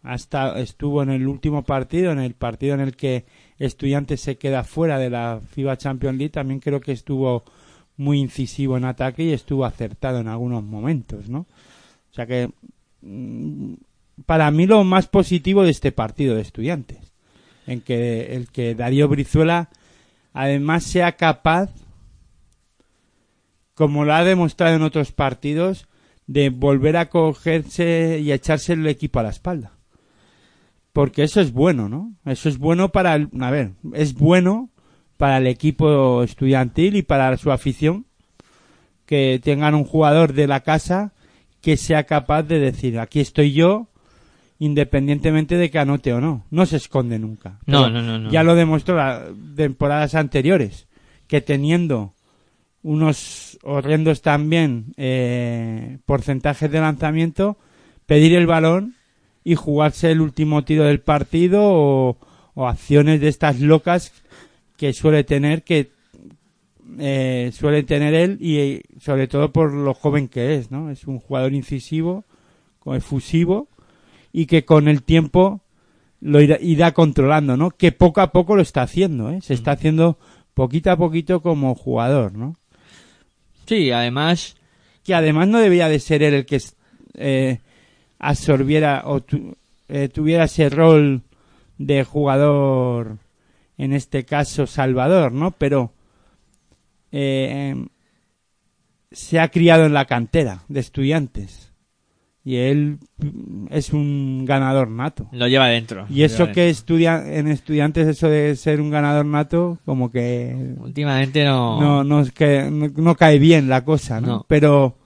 hasta estuvo en el último partido, en el partido en el que Estudiantes se queda fuera de la FIBA Champions League, también creo que estuvo muy incisivo en ataque y estuvo acertado en algunos momentos, ¿no? O sea que mm, para mí lo más positivo de este partido de Estudiantes, en que el que Darío Brizuela además sea capaz, como lo ha demostrado en otros partidos, de volver a cogerse y a echarse el equipo a la espalda. Porque eso es bueno, ¿no? Eso es bueno para el, a ver, es bueno para el equipo estudiantil y para su afición que tengan un jugador de la casa que sea capaz de decir, aquí estoy yo, independientemente de que anote o no. No se esconde nunca. No, no, no, no. Ya lo demostró las temporadas anteriores, que teniendo unos horrendos también eh, porcentajes de lanzamiento, pedir el balón y jugarse el último tiro del partido o, o acciones de estas locas que suele tener que eh, suele tener él y eh, sobre todo por lo joven que es, ¿no? Es un jugador incisivo, efusivo y que con el tiempo lo irá, irá controlando, ¿no? Que poco a poco lo está haciendo, ¿eh? Se está haciendo poquito a poquito como jugador, ¿no? Sí, además, que además no debía de ser él el que eh, absorbiera o tu- eh, tuviera ese rol de jugador, en este caso Salvador, ¿no? Pero eh, se ha criado en la cantera de estudiantes y él es un ganador nato. lo lleva dentro. Y eso que estudia en estudiantes, eso de ser un ganador nato, como que. Últimamente no... no, no, es que, no, no cae bien la cosa, ¿no? No. Pero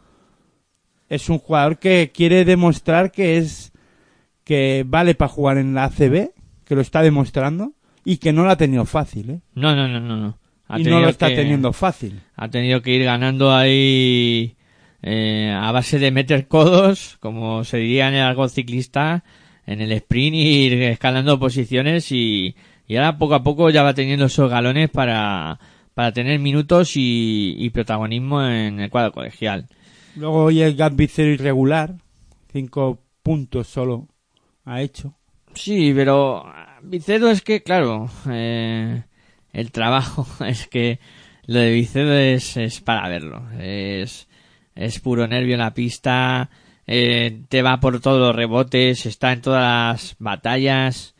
es un jugador que quiere demostrar que es que vale para jugar en la ACB, que lo está demostrando y que no lo ha tenido fácil, ¿eh? No, no, no, no. no. Ha y no lo está que- teniendo fácil. Ha tenido que ir ganando ahí eh, a base de meter codos, como se diría en el argot ciclista, en el sprint y ir escalando posiciones y, y ahora poco a poco ya va teniendo esos galones para, para tener minutos y, y protagonismo en el cuadro colegial. Luego hoy el Gatsby cero irregular, cinco puntos solo ha hecho. Sí, pero Vicedo es que, claro, eh, el trabajo (laughs) es que lo de Vicedo es, es para verlo. Es, es puro nervio en la pista, eh, te va por todos los rebotes, está en todas las batallas.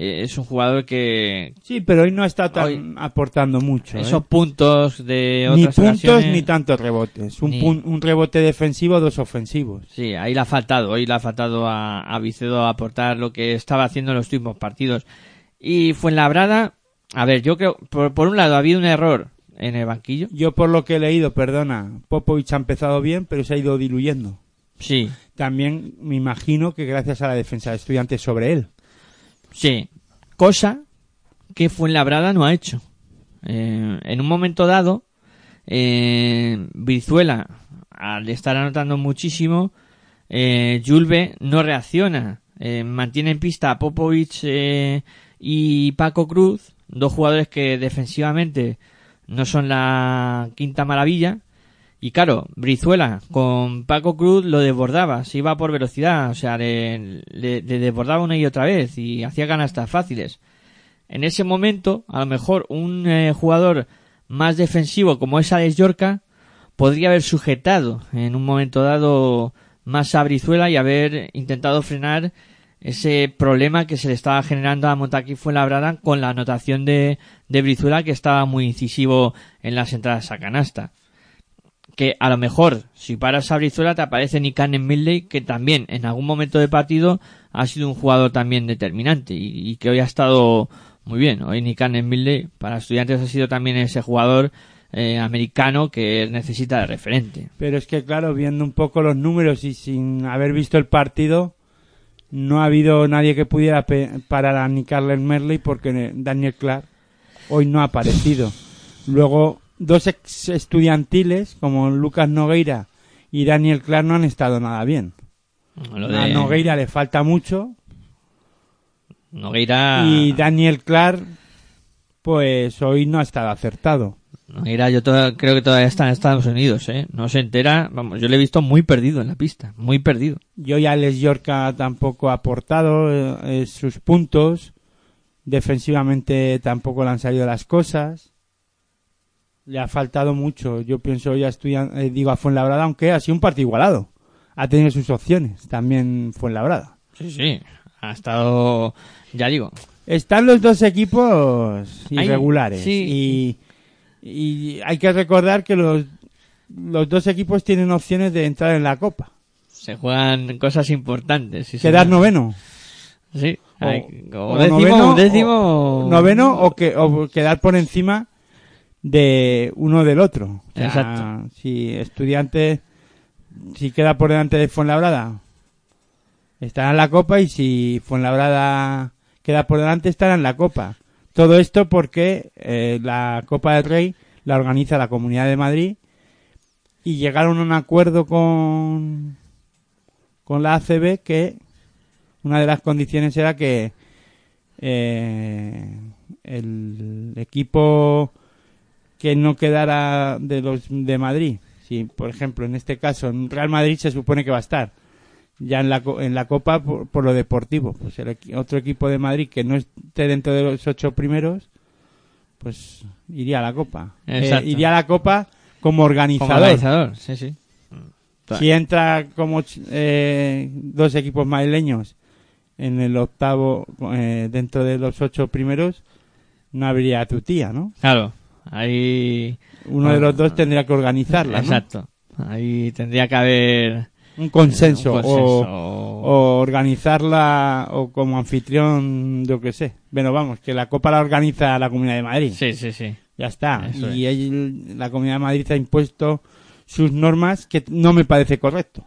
eh, es un jugador que Sí, pero hoy no está tan aportando mucho. ¿eh? esos puntos de Ni otras puntos ocasiones- ni tantos rebotes. Un, Ni- pun- un rebote defensivo, dos ofensivos. Sí, ahí le ha faltado, hoy le ha faltado a, a Vicedo aportar lo que estaba haciendo en los últimos partidos. Y Fuenlabrada, a ver, yo creo, por, por un lado ha habido un error en el banquillo. Yo por lo que he leído, perdona, Popovich ha empezado bien, pero se ha ido diluyendo. Sí, También me imagino que gracias a la defensa de estudiantes sobre él. sí. Cosa que Fuenlabrada no ha hecho. Eh, en un momento dado, eh, Brizuela, al estar anotando muchísimo, eh, Julve no reacciona. Eh, mantiene en pista a Popovich eh, y Paco Cruz, dos jugadores que defensivamente no son la quinta maravilla. Y claro, Brizuela con Paco Cruz lo desbordaba, se iba por velocidad, o sea, le, desbordaba una y otra vez y hacía canastas fáciles. En ese momento, a lo mejor un eh, jugador más defensivo como es Alex Yorca podría haber sujetado en un momento dado más a Brizuela y haber intentado frenar ese problema que se le estaba generando a Montaki Fuenlabrada con la anotación de, de Brizuela que estaba muy incisivo en las entradas a canasta. Que a lo mejor, si paras a Brizuela, te aparece Nikanen Milley, que también en algún momento del partido ha sido un jugador también determinante y, que hoy ha estado muy bien. Hoy Nikanen Milley para estudiantes ha sido también ese jugador eh, americano que necesita de referente. Pero es que, claro, viendo un poco los números y sin haber visto el partido, no ha habido nadie que pudiera parar a ni Carles Merley porque Daniel Clark hoy no ha aparecido. Luego, dos ex estudiantiles como Lucas Nogueira y Daniel Clark no han estado nada bien. A Nogueira le falta mucho Nogueira, y Daniel Clark pues hoy no ha estado acertado. Nogueira yo creo que todavía está en Estados Unidos, ¿eh? No se entera, vamos, yo le he visto muy perdido en la pista, muy perdido. Y hoy Alex Yorca tampoco ha aportado eh, eh, sus puntos. Defensivamente tampoco le han salido las cosas. Le ha faltado mucho. Yo pienso ya estudian, eh, digo a Fuenlabrada, aunque ha sido un partido igualado. Ha tenido sus opciones. También Fuenlabrada. Sí, sí, ha estado, ya digo, Están los dos equipos irregulares. sí. Y, y hay que recordar que los, los dos equipos tienen opciones de entrar en la Copa. se juegan cosas importantes. sí, Quedar noveno. Sí, O- o, o décimo, noveno, décimo, o- noveno o, que, o quedar por encima de uno del otro. O sea, Exacto. Si estudiante, si queda por delante de Fuenlabrada, estará en la Copa y si Fuenlabrada queda por delante, estará en la Copa. Todo esto porque eh, la Copa del Rey la organiza la Comunidad de Madrid y llegaron a un acuerdo con, con la ACB que una de las condiciones era que eh, el equipo que no quedara de los de Madrid, si por ejemplo en este caso en Real Madrid se supone que va a estar ya en la co- en la Copa por, por lo deportivo, pues el otro equipo de Madrid que no esté dentro de los ocho primeros, pues iría a la Copa, Eh, iría a la Copa como organizador. como organizador, sí, sí. Si entra como eh, dos equipos madrileños en el octavo, eh, dentro de los ocho primeros, no habría tu tía, ¿no? Claro, ahí... Uno de los dos tendría que organizarla, ¿no? Exacto. Ahí tendría que haber Un consenso, un consenso, O, organizarla o como anfitrión, yo que sé. Bueno, vamos, que la Copa la organiza la Comunidad de Madrid. Sí, sí, sí. Ya está. Eso y la Comunidad de Madrid ha impuesto sus normas que no me parece correcto.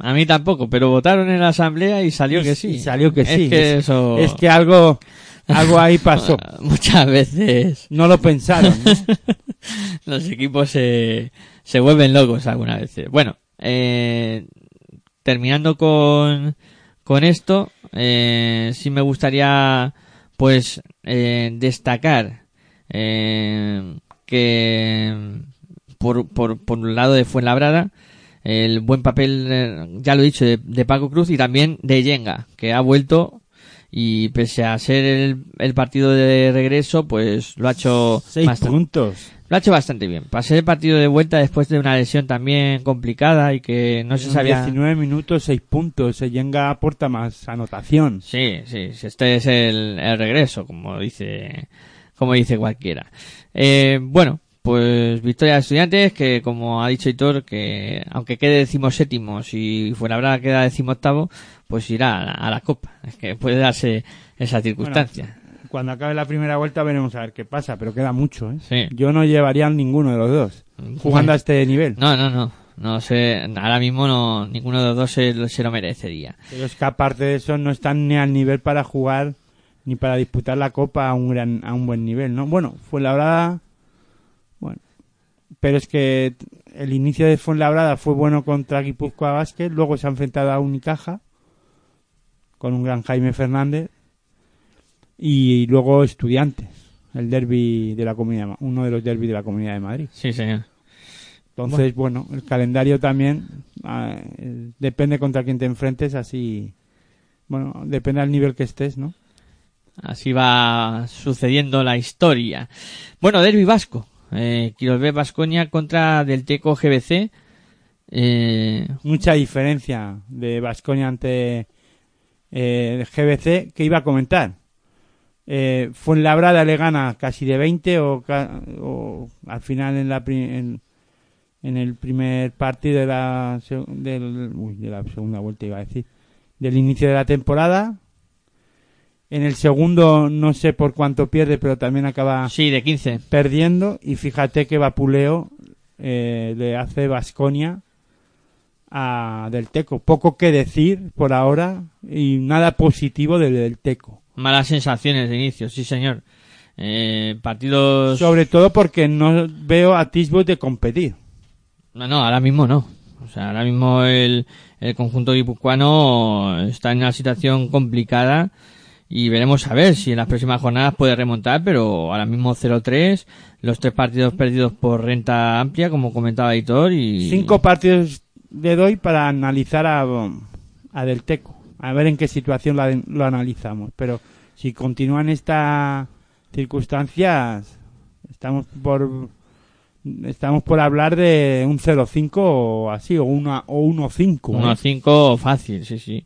A mí tampoco, pero votaron en la asamblea y salió Y- que sí. y salió que Es sí. que Es- eso... Es que algo, algo ahí pasó. (laughs) Muchas veces No lo pensaron, ¿no? (laughs) los equipos se, se vuelven locos algunas veces. Bueno, eh, terminando con, con esto, eh, sí me gustaría pues eh, destacar eh, que por, por, por un lado de Fuenlabrada el buen papel, eh, ya lo he dicho, de, de Paco Cruz y también de Yenga, que ha vuelto y pese a ser el, el partido de regreso, pues lo ha hecho Seis bastante, puntos. Lo ha hecho bastante bien. Ser el partido de vuelta después de una lesión también complicada y que no se sabía. 19 minutos, 6 puntos. El Yenga aporta más anotación. Sí, sí, este es el, el regreso, como dice, como dice cualquiera. Eh, bueno, pues victoria de estudiantes que, como ha dicho Hitor, que aunque quede decimoséptimo, si Fuenlabrada queda decimoctavo, pues irá a la, a la Copa. Es que puede darse esa circunstancia. Cuando acabe la primera vuelta veremos a ver qué pasa, pero queda mucho, ¿eh? Sí. Yo no llevaría a ninguno de los dos jugando a este nivel. No, no, no. No sé, ahora mismo no, ninguno de los dos se, lo- se lo merecería. Pero es que aparte de eso no están ni al nivel para jugar ni para disputar la copa a un gran a un buen nivel, ¿no? Bueno, Fuenlabrada bueno, pero es que el inicio de Fuenlabrada fue bueno contra Guipúzcoa Vázquez, luego se ha enfrentado a Unicaja con un gran Jaime Fernández y luego Estudiantes, el derby de la Comunidad uno de los derbis de la Comunidad de Madrid. Sí, señor. Entonces, bueno, el calendario también ah, eh, depende contra quién te enfrentes, así, bueno, depende del nivel que estés, ¿no? Así va sucediendo la historia. Bueno, Derby Vasco. Eh, Quirolbé Vascoña contra Del Teco GBC. Eh, Mucha diferencia de Vasconia ante eh, el GBC que iba a comentar. Eh, Fuenlabrada le gana casi de 20 o, al final en la en, en el primer partido de la, del, uy, de la segunda vuelta iba a decir del inicio de la temporada en el segundo no sé por cuánto pierde pero también acaba sí, de 15. perdiendo y fíjate que Vapuleo eh, le hace Vasconia a Del Teco. Poco que decir por ahora y nada positivo del Del Teco. Malas sensaciones de inicio, sí señor. Eh, partidos... Sobre todo porque no veo atisbos de competir. No, no, ahora mismo no. O sea, ahora mismo el, el conjunto guipuzcoano está en una situación complicada y veremos a ver si en las próximas jornadas puede remontar, pero ahora mismo 0-3, los tres partidos perdidos por renta amplia, como comentaba Editor, y... Cinco partidos le doy para analizar a, a Del Teco. A ver en qué situación la- lo analizamos. Pero si continúan estas circunstancias, estamos por estamos por hablar de un 0-5 o así, o una o 1-5. ¿eh? 1-5 fácil, sí, sí.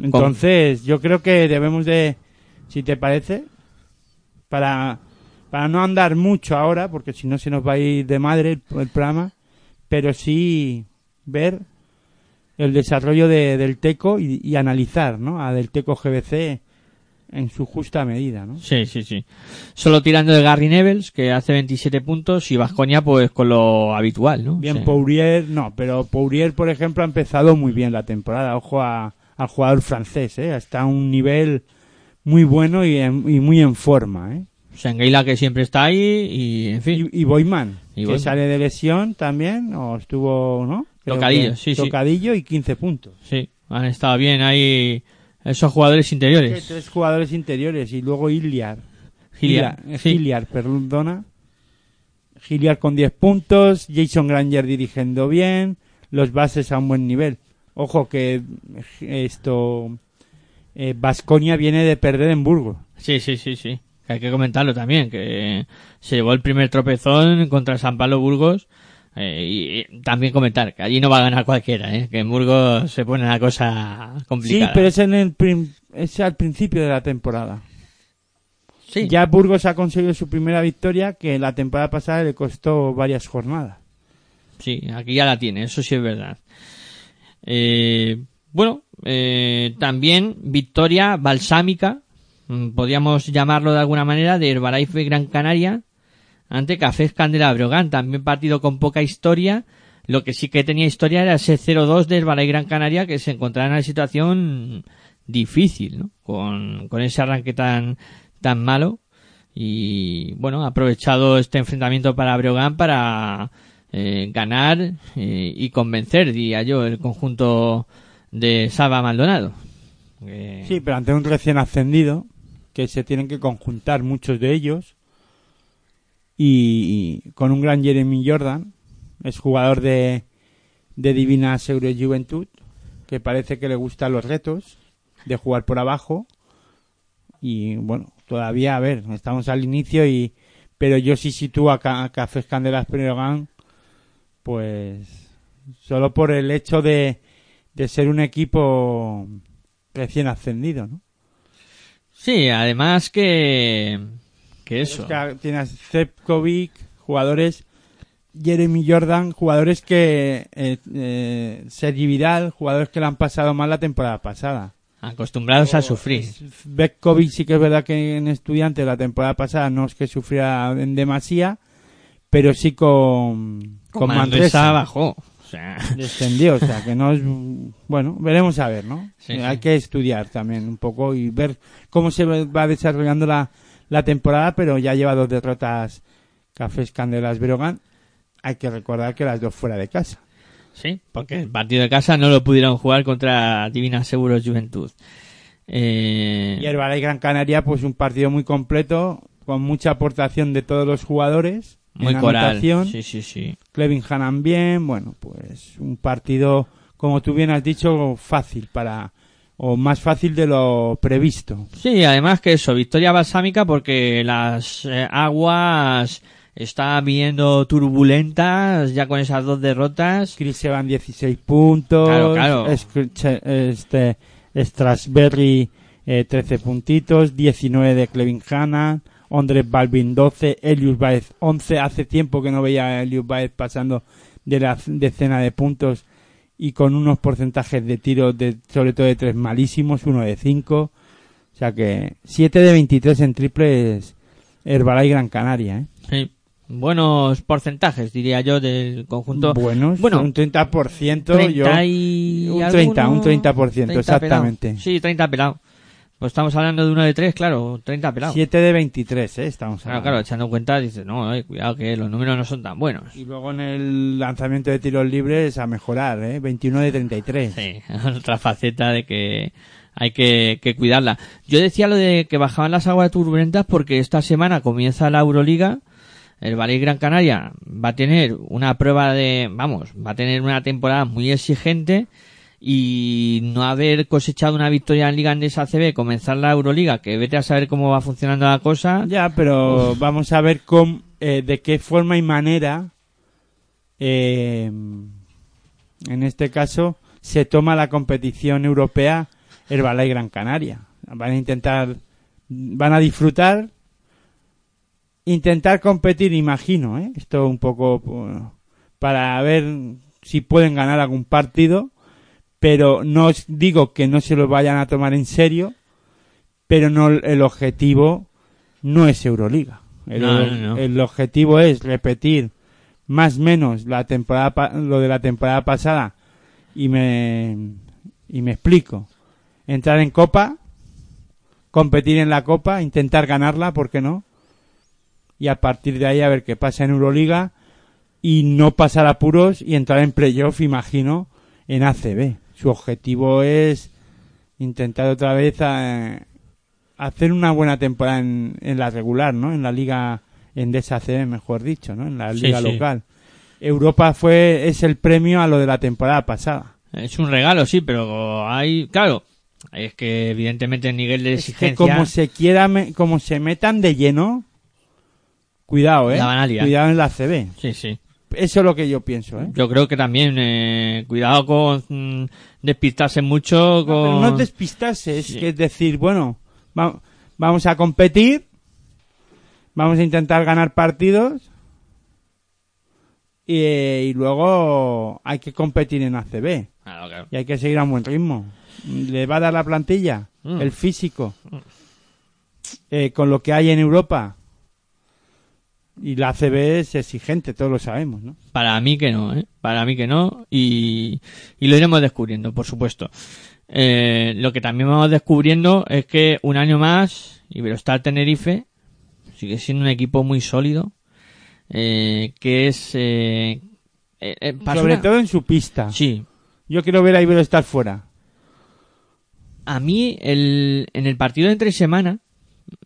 Entonces, yo creo que debemos de, si te parece, para, para no andar mucho ahora, porque si no se nos va a ir de madre el, el programa, pero sí ver el desarrollo de, del Teco y, y analizar, ¿no? A del Teco GBC en su justa medida, ¿no? Sí, sí, sí. Solo tirando de Gary Nevels, que hace 27 puntos, y Vasconia, pues con lo habitual, ¿no? Bien, Sí. Pourier, no, pero Pourier, por ejemplo, ha empezado muy bien la temporada. Ojo a- al jugador francés, ¿eh? Está a un nivel muy bueno y, en- y muy en forma, ¿eh? Sengueila, que siempre está ahí, y en fin. Y, y Boyman, Y que Boyman. sale de lesión también, o estuvo, ¿no? Tocadillo, que- sí, sí. Tocadillo y 15 puntos. Sí, han estado bien ahí esos jugadores interiores. Tres jugadores interiores y luego Iliar. Giliar, Giliar. Giliar, perdona. Giliar con 10 puntos, Jason Granger dirigiendo bien, los bases a un buen nivel. Ojo que eh, esto Vasconia viene de perder en Burgos. Sí, sí, sí, sí. Hay que comentarlo también, que se llevó el primer tropezón contra San Pablo Burgos. Eh, y, y también comentar que allí no va a ganar cualquiera, ¿eh? que en Burgos se pone una cosa Sí, complicada. pero es en el prim- es al principio de la temporada. Sí. Ya Burgos ha conseguido su primera victoria que la temporada pasada le costó varias jornadas. Sí, aquí ya la tiene, eso sí es verdad. Eh, bueno, eh, también victoria balsámica, mm, podríamos llamarlo de alguna manera, de Herbalife Gran Canaria ante Cafés Candela Brogan. También partido con poca historia. Lo que sí que tenía historia era ese 0-2 de Herbalife Gran Canaria que se encontraba en una situación difícil, ¿no? Con, con ese arranque tan, tan malo. Y bueno, ha aprovechado este enfrentamiento para Breogán para eh, ganar eh, y convencer, diría yo, el conjunto de Saba Maldonado. Eh, Sí, pero ante un recién ascendido, que se tienen que conjuntar muchos de ellos, y, con un gran Jeremy Jordan, es jugador de, de Divina Seguro Juventud, que parece que le gustan los retos de jugar por abajo, y bueno, todavía, a ver, estamos al inicio, y pero yo sí sitúo a, Ca- a Cafés Candelas Breogán, pues solo por el hecho de, de ser un equipo recién ascendido, ¿no? Sí, además que, que eso. Es que tienes Zepkovic, jugadores, Jeremy Jordan, jugadores que, eh, eh, Sergi Vidal, jugadores que le han pasado mal la temporada pasada. Acostumbrados a sufrir. Bekkovic sí que es verdad que en estudiante la temporada pasada no es que sufriera en demasía, pero sí con, con Manresa bajó. O sea, descendió, o sea que no es bueno, veremos a ver, ¿no? Sí, Hay sí. que estudiar también un poco y ver cómo se va desarrollando la, la temporada, pero ya lleva dos derrotas Cafés Candelas Brogan. Hay que recordar que las dos fuera de casa. sí, porque el partido de casa no lo pudieron jugar contra Divina Seguros Juventud. Eh, Y Herbalife Gran Canaria, pues un partido muy completo, con mucha aportación de todos los jugadores. muy en coral. Sí, sí, sí. Clevin Hannan bien, bueno, pues un partido, como tú bien has dicho, fácil para, o más fácil de lo previsto. Sí, además que eso, victoria balsámica porque las eh, aguas están viniendo turbulentas ya con esas dos derrotas. Chris van 16 puntos. Claro, claro. Este, Strasberry eh, 13 puntitos. 19 de Clevin Hannan. Ondrej Balvin 12. Elius Baez 11. Hace tiempo que no veía a Elius Baez pasando de la decena de puntos y con unos porcentajes de tiro de, sobre todo de 3 malísimos. Uno de 5. O sea que 7 de 23 en triples Herbalife Gran Canaria. ¿eh? Sí, buenos porcentajes, diría yo, del conjunto. Buenos, bueno, un 30%, 30 yo... y un alguno, 30, un 30%, 30 exactamente. pelado. Sí, 30 pelado. Pues estamos hablando de uno de tres, claro, 30 pelado. 7 de 23, ¿eh? Estamos Claro, hablando. claro, echando cuenta, dices, no, eh, cuidado que los números no son tan buenos. Y luego en el lanzamiento de tiros libres a mejorar, ¿eh? 21 de 33. Sí, (laughs) otra faceta de que hay que, que cuidarla. Yo decía lo de que bajaban las aguas turbulentas porque esta semana comienza la Euroliga. El Valle Gran Canaria va a tener una prueba de, vamos, va a tener una temporada muy exigente y no haber cosechado una victoria en Liga Andesa ACB, comenzar la Euroliga, que vete a saber cómo va funcionando la cosa. Ya, pero vamos a ver cómo, eh, de qué forma y manera, eh, en este caso, se toma la competición europea Herbalife Gran Canaria. Van a intentar, van a disfrutar, intentar competir, imagino, ¿eh? esto un poco pues, para ver si pueden ganar algún partido, pero no os digo que no se lo vayan a tomar en serio, pero no el objetivo no es Euroliga. El, No, no, no. el objetivo es repetir más o menos la temporada lo de la temporada pasada y me y me explico. Entrar en Copa, competir en la Copa, intentar ganarla, ¿por qué no? Y a partir de ahí a ver qué pasa en Euroliga y no pasar apuros y entrar en playoff, imagino, en ACB. Su objetivo es intentar otra vez eh, hacer una buena temporada en, en la regular, ¿no? En la liga Endesa ACB, mejor dicho, ¿no? En la liga sí. local. Europa fue es el premio a lo de la temporada pasada. Es un regalo, sí, pero hay, claro, es que evidentemente el nivel de Es que exigencia... como se quiera, me- como se metan de lleno, cuidado, ¿eh? La. Cuidado en la CB. Sí, sí. Eso es lo que yo pienso, ¿eh? Yo creo que también, eh, cuidado con mm, despistarse mucho, No, con... pero no despistarse, es que es decir, bueno, va- vamos a competir, vamos a intentar ganar partidos y, eh, y luego hay que competir en ACB Claro, claro. y hay que seguir a un buen ritmo. ¿Le va a dar la plantilla? Mm. El físico. Eh, con lo que hay en Europa. Y la ACB es exigente, todos lo sabemos, ¿no? Para mí que no, ¿eh? Para mí que no. Y, y lo iremos descubriendo, por supuesto. Eh, lo que también vamos descubriendo es que un año más, Iberostar Tenerife sigue siendo un equipo muy sólido. eh, que es... Eh, eh, eh, Sobre una- todo en su pista. Sí, Yo quiero ver a Ibero estar fuera. A mí, el, en el partido de entre semana,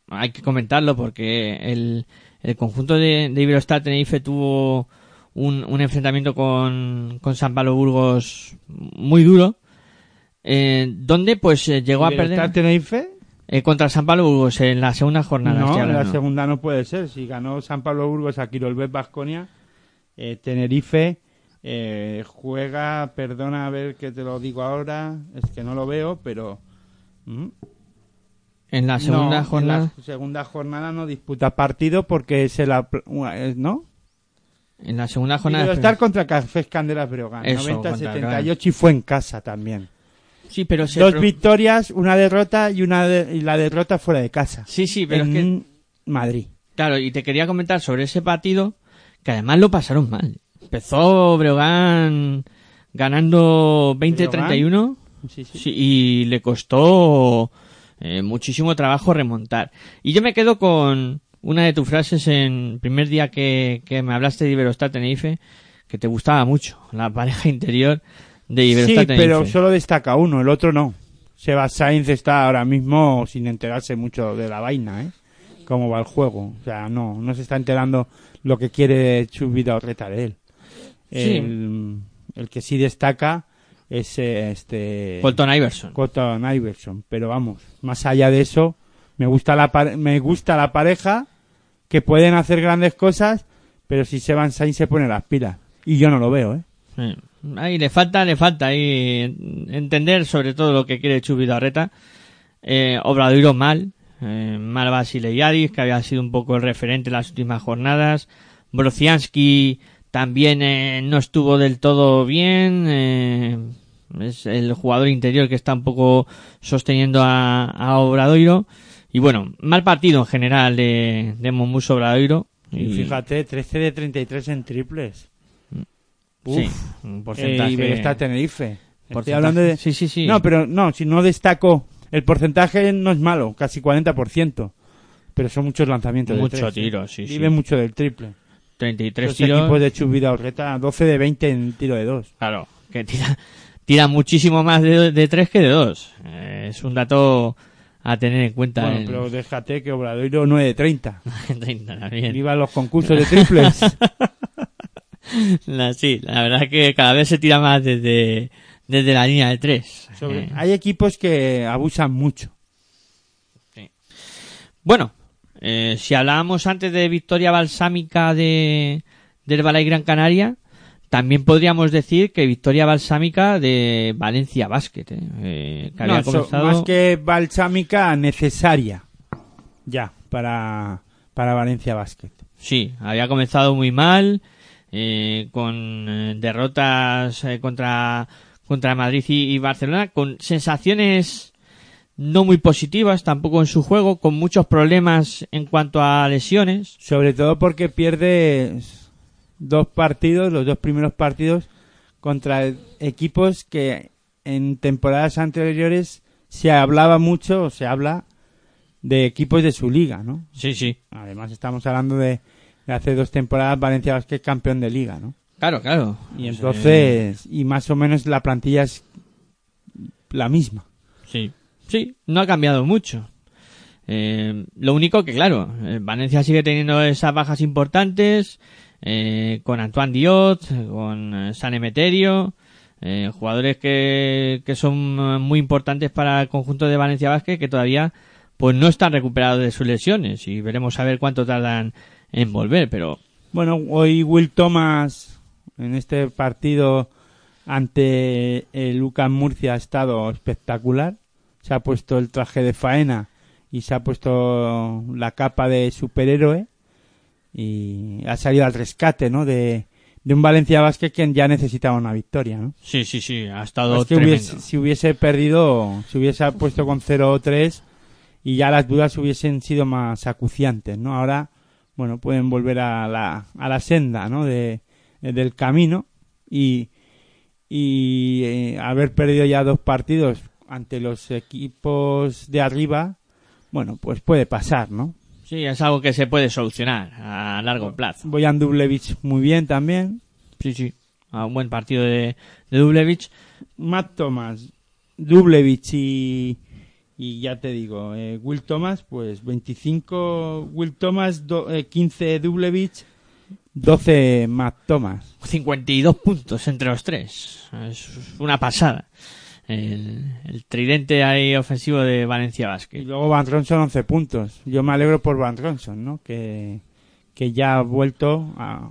hay que comentarlo porque el, el conjunto de, de Iberostar Tenerife tuvo un, un enfrentamiento con, con San Pablo Burgos muy duro, eh, donde pues eh, llegó a ¿Iberostar perder Tenerife? eh, contra San Pablo Burgos en la segunda jornada. No, en la segunda no puede ser. Si ganó San Pablo Burgos a Quirolbet Basconia, eh, Tenerife eh, juega, perdona a ver que te lo digo ahora, es que no lo veo, pero... ¿Mm? En la segunda No, jornada. En la segunda jornada no disputa partido porque se la... eh, ¿No? En la segunda jornada. Iberostar contra Cafés Candelas Breogán, Eso, contra 90-78 y fue en casa también. Sí, pero se Dos pro- victorias, una derrota y una de- y la derrota fuera de casa. Sí, sí, pero es en que Madrid. Claro, y te quería comentar sobre ese partido, que además lo pasaron mal. Empezó Breogán ganando 20-31 Sí, sí. sí, y le costó eh, muchísimo trabajo remontar. Y yo me quedo con una de tus frases en el primer día que, que me hablaste de Iberostar Tenerife, que te gustaba mucho, la pareja (laughs) interior de Sí, Iberostar Tenerife. pero solo destaca uno, el otro no. Seba Sainz está ahora mismo sin enterarse mucho de la vaina, ¿eh? Cómo va el juego. O sea, no, no se está enterando lo que quiere Chubida Orreta de él. Sí. El, el que sí destaca es este Colton Iverson. Cotton Iverson. Pero vamos, más allá de eso, me gusta la me gusta la pareja que pueden hacer grandes cosas, pero si Seban Sainz se pone las pilas. Y yo no lo veo, ¿eh? Sí. Ahí le falta, le falta ahí entender sobre todo lo que quiere Chubi Darreta. Eh, Obradoiro mal, eh, mal Basile que había sido un poco el referente en las últimas jornadas. Brociansky también eh, no estuvo del todo bien. eh, es el jugador interior que está un poco sosteniendo a, a Obradoiro. Y bueno, mal partido en general de, de Momus Obradoiro. Y fíjate, 13 de 33 en triples. Uf. sí, un porcentaje. Eh, Iberostar Tenerife. Estoy hablando de... Sí, sí, sí. No, pero no, si no destaco... El porcentaje no es malo, casi 40%. Pero son muchos lanzamientos de Mucho tres, ¿eh? tiro, sí, sí. Vive mucho del triple. 33 Los tiros. equipos de Chubida Orreta, 12 de 20 en tiro de 2. Claro, que tira, tira muchísimo más de, de 3 que de 2. es un dato a tener en cuenta. Bueno, en- pero déjate que Obradoiro 9 de 30. en 30 también. Viva los concursos de triples. (laughs) La- sí, la verdad es que cada vez se tira más desde, desde la línea de 3. Sobre- Hay equipos que abusan mucho. Bueno, eh, si hablábamos antes de victoria balsámica de, del Balay Gran Canaria, también podríamos decir que victoria balsámica de Valencia Basket. eh, eh, que había No, comenzado- más que balsámica, necesaria. Ya, para, para Valencia Basket. Sí, había comenzado muy mal, eh, con derrotas eh, contra, contra Madrid y, y Barcelona, con sensaciones no muy positivas tampoco en su juego, con muchos problemas en cuanto a lesiones. Sobre todo porque pierde dos partidos, los dos primeros partidos, contra equipos que en temporadas anteriores se hablaba mucho, o se habla, de equipos de su liga, ¿no? Sí, sí. Además estamos hablando de, de hace dos temporadas Valencia Basket campeón de liga, ¿no? Claro, claro. Y entonces, y más o menos la plantilla es la misma. Sí, sí, no ha cambiado mucho. Eh, lo único que, claro, eh, Valencia sigue teniendo esas bajas importantes, eh, con Antoine Diot, con eh, San Emeterio, eh, jugadores que, que son muy importantes para el conjunto de Valencia Vázquez, que todavía pues no están recuperados de sus lesiones y veremos a ver cuánto tardan en volver, pero Bueno, hoy Will Thomas en este partido ante el Lucas Murcia ha estado espectacular. Se ha puesto el traje de faena y se ha puesto la capa de superhéroe y ha salido al rescate, ¿no? De, de un Valencia Basket que ya necesitaba una victoria, ¿no? sí, sí, sí, ha estado Es que tremendo. hubiese, si hubiese perdido, si hubiese puesto con 0-3 y ya las dudas hubiesen sido más acuciantes, ¿no? Ahora, bueno, pueden volver a la, a la senda, ¿no? De, del camino y, y eh, haber perdido ya dos partidos ante los equipos de arriba, bueno, pues puede pasar, ¿no? Sí, es algo que se puede solucionar a largo plazo. Boyan Dublevich muy bien también. Sí, sí, a un buen partido de, de Dublevich. Matt Thomas, Dublevich y, y ya te digo, eh, Will Thomas, pues 25 Will Thomas, do- eh, 15 Dublevich, 12 Matt Thomas. 52 puntos entre los tres. Es una pasada. El, el tridente ahí ofensivo de Valencia Y Basket. luego Van Ronson 11 puntos. Yo me alegro por Van Ronson, ¿no? Que, que ya ha vuelto a,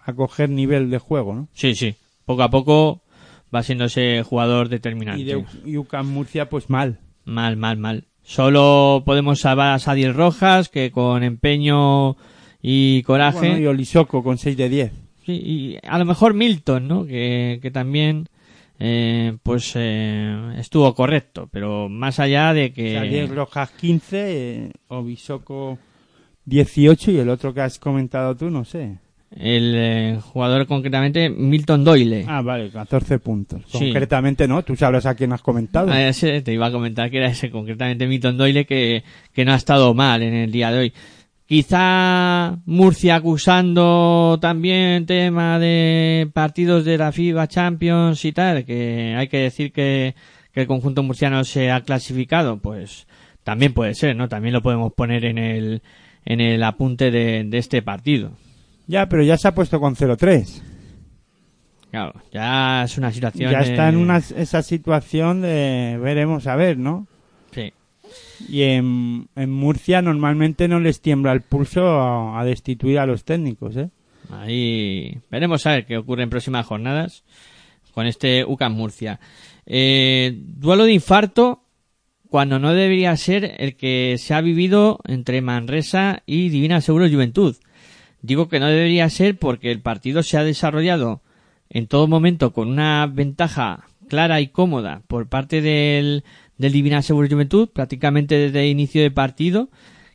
a coger nivel de juego, ¿no? Sí, sí. Poco a poco va siendo ese jugador determinante. Y de y UCAM Murcia, pues mal. Mal, mal, mal. Solo podemos salvar a Sadiel Rojas, que con empeño y coraje. Bueno, y Olisoko con 6 de 10. Sí, y a lo mejor Milton, ¿no? Que, que también, eh, pues, eh, estuvo correcto. Pero más allá de que... Ariel Rojas 15, eh, Obisoko 18 y el otro que has comentado tú, no sé. El eh, jugador concretamente, Milton Doyle. Ah, vale, 14 puntos. Sí. Concretamente no, tú sabrás a quién has comentado. Ah, ese te iba a comentar que era ese, concretamente Milton Doyle, que, que no ha estado mal en el día de hoy. Quizá Murcia acusando también tema de partidos de la FIBA Champions y tal, que hay que decir que, que el conjunto murciano se ha clasificado, pues también puede ser, ¿no? También lo podemos poner en el, en el apunte de, de este partido. Ya, pero ya se ha puesto con 0-3. Claro, ya es una situación. Ya está de- en una, esa situación de veremos a ver, ¿no? Y en, Murcia normalmente no les tiembla el pulso a, a destituir a los técnicos, ¿eh? Ahí veremos a ver qué ocurre en próximas jornadas con este UCAM Murcia. Eh, duelo de infarto cuando no debería ser el que se ha vivido entre Manresa y Divina Seguro Juventud. Digo que no debería ser porque el partido se ha desarrollado en todo momento con una ventaja clara y cómoda por parte del, del Divina Seguro Juventud, prácticamente desde el inicio de partido,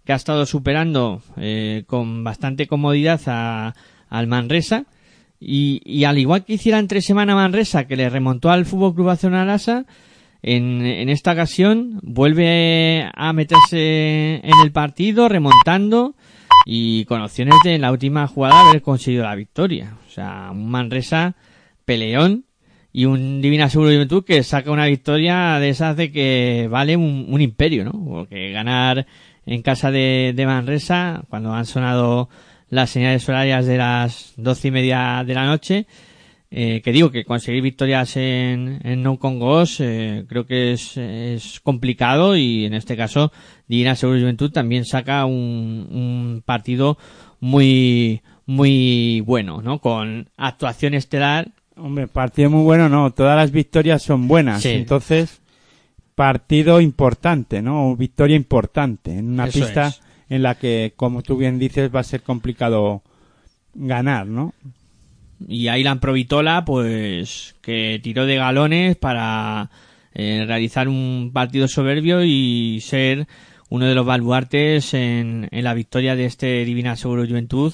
que ha estado superando eh, con bastante comodidad a, al Manresa. Y, y al igual que hiciera entre semana Manresa, que le remontó al Fútbol Club Barcelona en, en esta ocasión vuelve a meterse en el partido, remontando y con opciones de en la última jugada haber conseguido la victoria. O sea, un Manresa peleón y un Divina Seguro Juventud que saca una victoria de esas de que vale un, un imperio, ¿no? Porque ganar en casa de, de Manresa, cuando han sonado las señales horarias de las doce y media de la noche, eh, que digo que conseguir victorias en, en No Congos eh, creo que es, es complicado y en este caso Divina Seguro Juventud también saca un, un partido muy muy bueno, ¿no? Con actuación estelar Hombre, partido muy bueno, no. Todas las victorias son buenas. Sí. Entonces, partido importante, ¿no? Victoria importante en una Eso pista es. en la que, como tú bien dices, va a ser complicado ganar, ¿no? y Aylan Provitola pues que tiró de galones para eh, realizar un partido soberbio y ser uno de los baluartes en, en la victoria de este Divina Seguro Juventud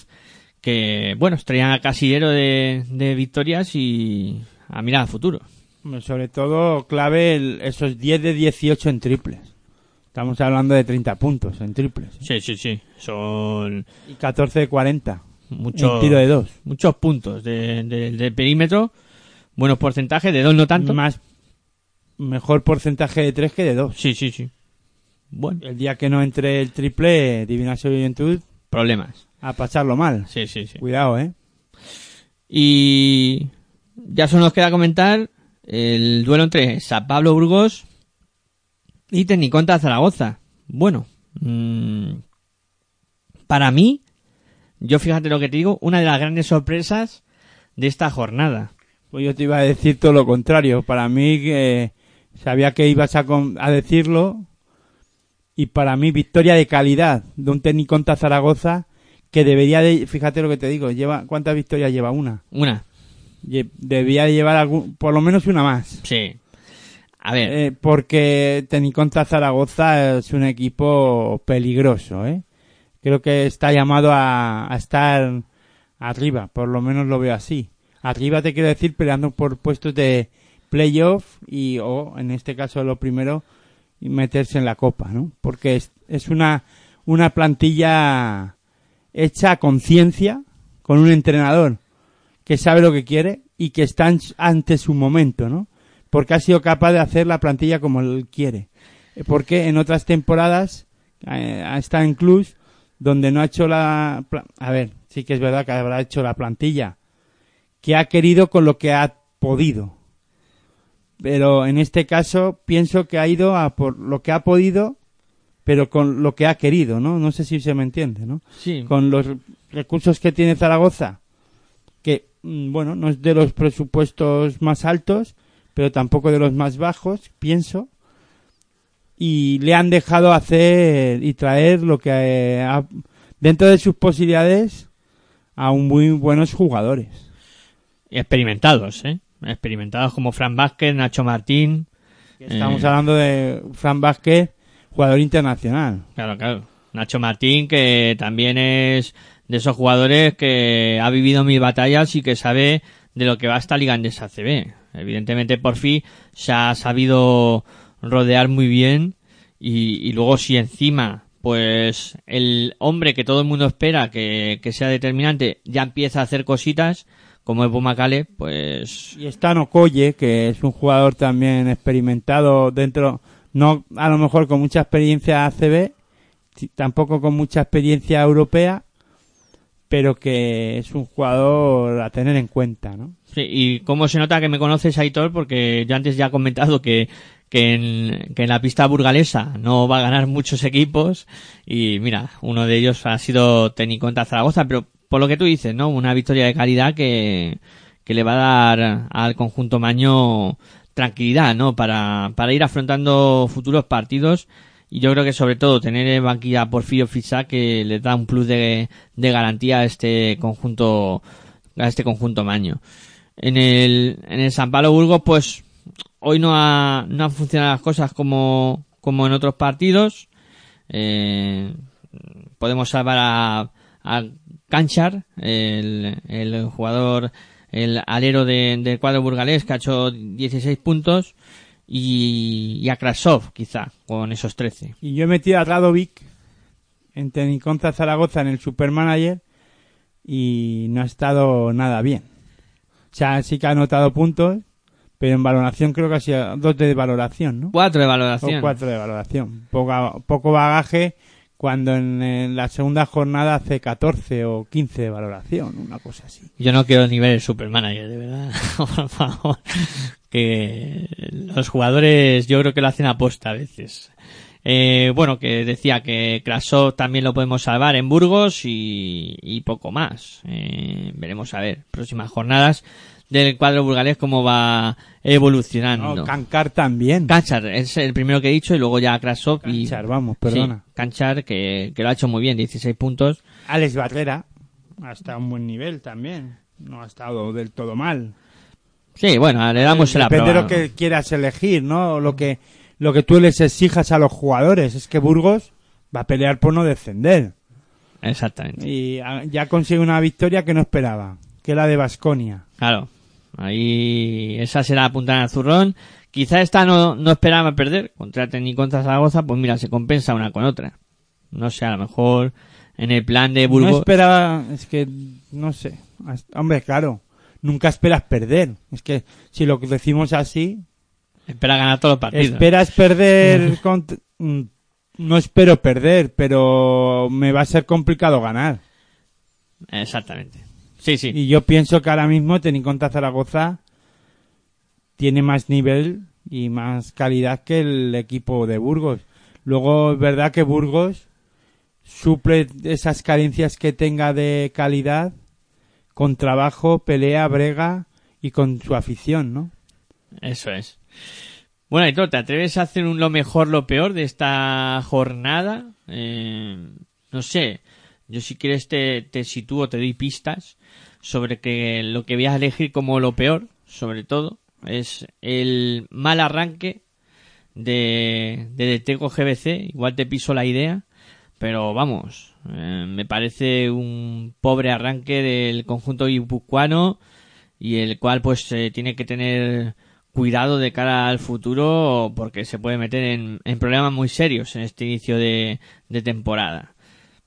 que bueno traían a casillero de, de victorias y a mirar al futuro Sobre todo, clave el- esos 10 de 18 en triples. Estamos hablando de 30 puntos en triples. ¿eh? sí sí sí son Y 14 de 40 muchos en tiro de dos. muchos puntos de, de- de perímetro buenos porcentajes de dos no tanto Más, mejor porcentaje de 3 que de 2. sí sí sí bueno El día que no entre el triple, Divina Juventud, problemas a pasarlo mal. sí sí sí Cuidado, ¿eh? Y ya solo nos queda comentar el duelo entre San Pablo Burgos y Tecniconta Zaragoza. Bueno, mm, para mí, yo fíjate lo que te digo, una de las grandes sorpresas de esta jornada. Pues yo te iba a decir todo lo contrario. Para mí, que sabía que ibas a, con- a decirlo. Y para mí, victoria de calidad de un técnico contra Zaragoza que debería de, fíjate lo que te digo, lleva, ¿cuántas victorias lleva? Una. Una, Debía de llevar algún, por lo menos una más. sí. A ver, Eh, porque Teniconta Zaragoza es un equipo peligroso, ¿eh? Creo que está llamado a, a estar arriba, por lo menos lo veo así. Arriba te quiero decir peleando por puestos de playoff y, o en este caso lo primero, meterse en la copa, ¿no? Porque es, es una, una plantilla hecha a conciencia, con un entrenador que sabe lo que quiere y que está ante su momento, ¿no? Porque ha sido capaz de hacer la plantilla como él quiere. Porque en otras temporadas eh, ha en clubs donde no ha hecho la... A ver, sí que es verdad que habrá hecho la plantilla que ha querido con lo que ha podido. Pero en este caso pienso que ha ido a por lo que ha podido, pero con lo que ha querido, ¿no? No sé si se me entiende, ¿no? sí. con los recursos que tiene Zaragoza, que, mm, bueno, no es de los presupuestos más altos, pero tampoco de los más bajos, pienso, y le han dejado hacer y traer lo que eh, ha- dentro de sus posibilidades a un muy buenos jugadores. experimentados, ¿eh? Experimentados como Fran Vázquez, Nacho Martín. Estamos Eh. hablando de Fran Vázquez, jugador internacional. Claro, claro. Nacho Martín, que también es de esos jugadores que ha vivido mil batallas y que sabe de lo que va esta Liga Andesa CB. Evidentemente, por fin se ha sabido rodear muy bien y, y luego si encima, pues el hombre que todo el mundo espera que, que sea determinante ya empieza a hacer cositas, como es Bumacale, pues Y está Nocoye, que es un jugador también experimentado dentro, no a lo mejor con mucha experiencia ACB, tampoco con mucha experiencia europea, pero que es un jugador a tener en cuenta, ¿no? Sí, y cómo se nota que me conoces, Aitor, porque yo antes ya he comentado que, que, en, que en la pista burgalesa no va a ganar muchos equipos y mira, uno de ellos ha sido Teniconta Zaragoza, pero por lo que tú dices, ¿no? Una victoria de calidad que, que le va a dar al conjunto Maño tranquilidad, ¿no? Para, para ir afrontando futuros partidos y yo creo que sobre todo tener en banquilla a Porfirio Fisac que le da un plus de, de garantía a este conjunto a este conjunto Maño. En el, en el San Pablo Burgos, pues hoy no ha, no han funcionado las cosas como, como en otros partidos. Eh, podemos salvar a, a Canchar, el, el jugador, el alero de- del cuadro burgalés que ha hecho 16 puntos y, y a Krasov quizá con esos 13. Y yo he metido a Radovic en Teniconza Zaragoza en el Supermanager y no ha estado nada bien. O sea, sí que ha anotado puntos, pero en valoración creo que ha sido dos de valoración, ¿no? 4 de O valoración. cuatro de valoración. Poca- poco bagaje cuando en, la segunda jornada hace 14 o 15 de valoración, una cosa así. Yo no quiero ni ver el Supermanager, de verdad. (laughs) Por favor. Que los jugadores yo creo que lo hacen aposta a veces. Eh, bueno, que decía que Krasov también lo podemos salvar en Burgos y, y poco más. Eh, veremos a ver, próximas jornadas del cuadro burgalés cómo va evolucionando. No, Cancar también. Canchar es el primero que he dicho y luego ya Krasov y... Canchar, vamos, perdona. Sí, Canchar que, que lo ha hecho muy bien, 16 puntos. Alex Barrera ha estado a un buen nivel también. No ha estado del todo mal. Sí, bueno, le damos el Depende de aprobado. lo que quieras elegir, ¿no? Lo que, lo que tú les exijas a los jugadores. Es que Burgos va a pelear por no descender. Exactamente. Y ah, ya consigue una victoria que no esperaba, que la de Basconia. Claro. Ahí esa será apuntada al zurrón. Quizá esta no, no esperaba perder contra Ten y contra Zaragoza, pues mira, se compensa una con otra. No sé, a lo mejor en el plan de No Burgos. esperaba, es que, no sé. Hombre, claro, nunca esperas perder. Es que si lo decimos así, espera ganar todos los partidos. esperas perder. (laughs) mm, no espero perder, pero me va a ser complicado ganar. Exactamente. Sí, sí. Y yo pienso que ahora mismo Teniconta Zaragoza tiene más nivel y más calidad que el equipo de Burgos. Luego es verdad que Burgos suple esas carencias que tenga de calidad con trabajo, pelea, brega y con su afición, ¿no? Eso es. Bueno, Aitor, ¿te atreves a hacer un lo mejor, lo peor de esta jornada? Eh, no sé. Yo si quieres te, te sitúo, te doy pistas sobre que lo que voy a elegir como lo peor, sobre todo, es el mal arranque de, de Deteco GBC. Igual te piso la idea, pero vamos, eh, me parece un pobre arranque del conjunto guipuzcoano y el cual pues eh, tiene que tener cuidado de cara al futuro porque se puede meter en, en problemas muy serios en este inicio de, temporada.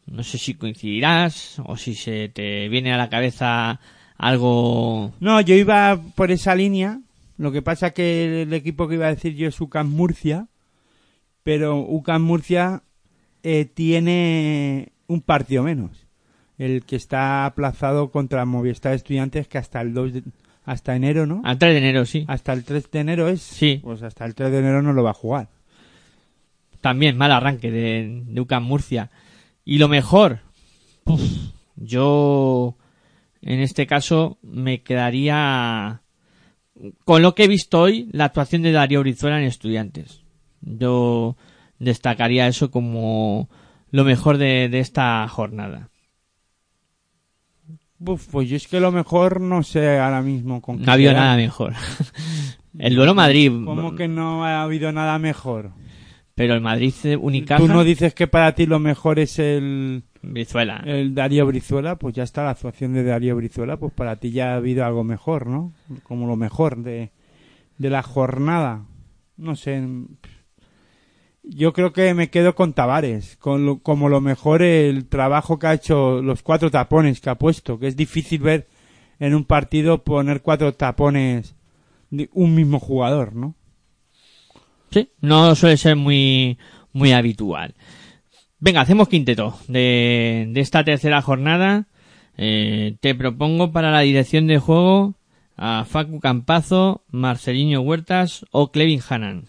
No sé si coincidirás o si se te viene a la cabeza algo... No, yo iba por esa línea. Lo que pasa que el equipo que iba a decir yo es UCAM Murcia, pero UCAM Murcia eh, tiene un partido menos. El que está aplazado contra Movistar Estudiantes que hasta el 2 de- hasta enero, ¿no? Al 3 de enero, sí. Hasta el 3 de enero es. Sí. Pues hasta el 3 de enero no lo va a jugar. También mal arranque de, de UCAM Murcia. Y lo mejor, yo en este caso me quedaría con lo que he visto hoy, la actuación de Darío Brizuela en Estudiantes. Yo destacaría eso como lo mejor de, de esta jornada. Uf, pues yo es que lo mejor no sé ahora mismo con No ha habido nada mejor. (laughs) el duelo Madrid, ¿Cómo que no ha habido nada mejor? pero el Madrid Unicaja, Tú no dices que para ti lo mejor es el, Brizuela. el Darío Brizuela, pues ya está la actuación de Darío Brizuela, pues para ti ya ha habido algo mejor, ¿no? Como lo mejor de, de la jornada. No sé. Yo creo que me quedo con Tavares, con lo- como lo mejor el trabajo que ha hecho, los cuatro tapones que ha puesto, que es difícil ver en un partido poner cuatro tapones de un mismo jugador, ¿no? Sí, no suele ser muy, muy habitual. Venga, hacemos quinteto de, de esta tercera jornada. Eh, te propongo para la dirección de juego a Facu Campazo, Marcelinho Huertas o Clevin Hanan.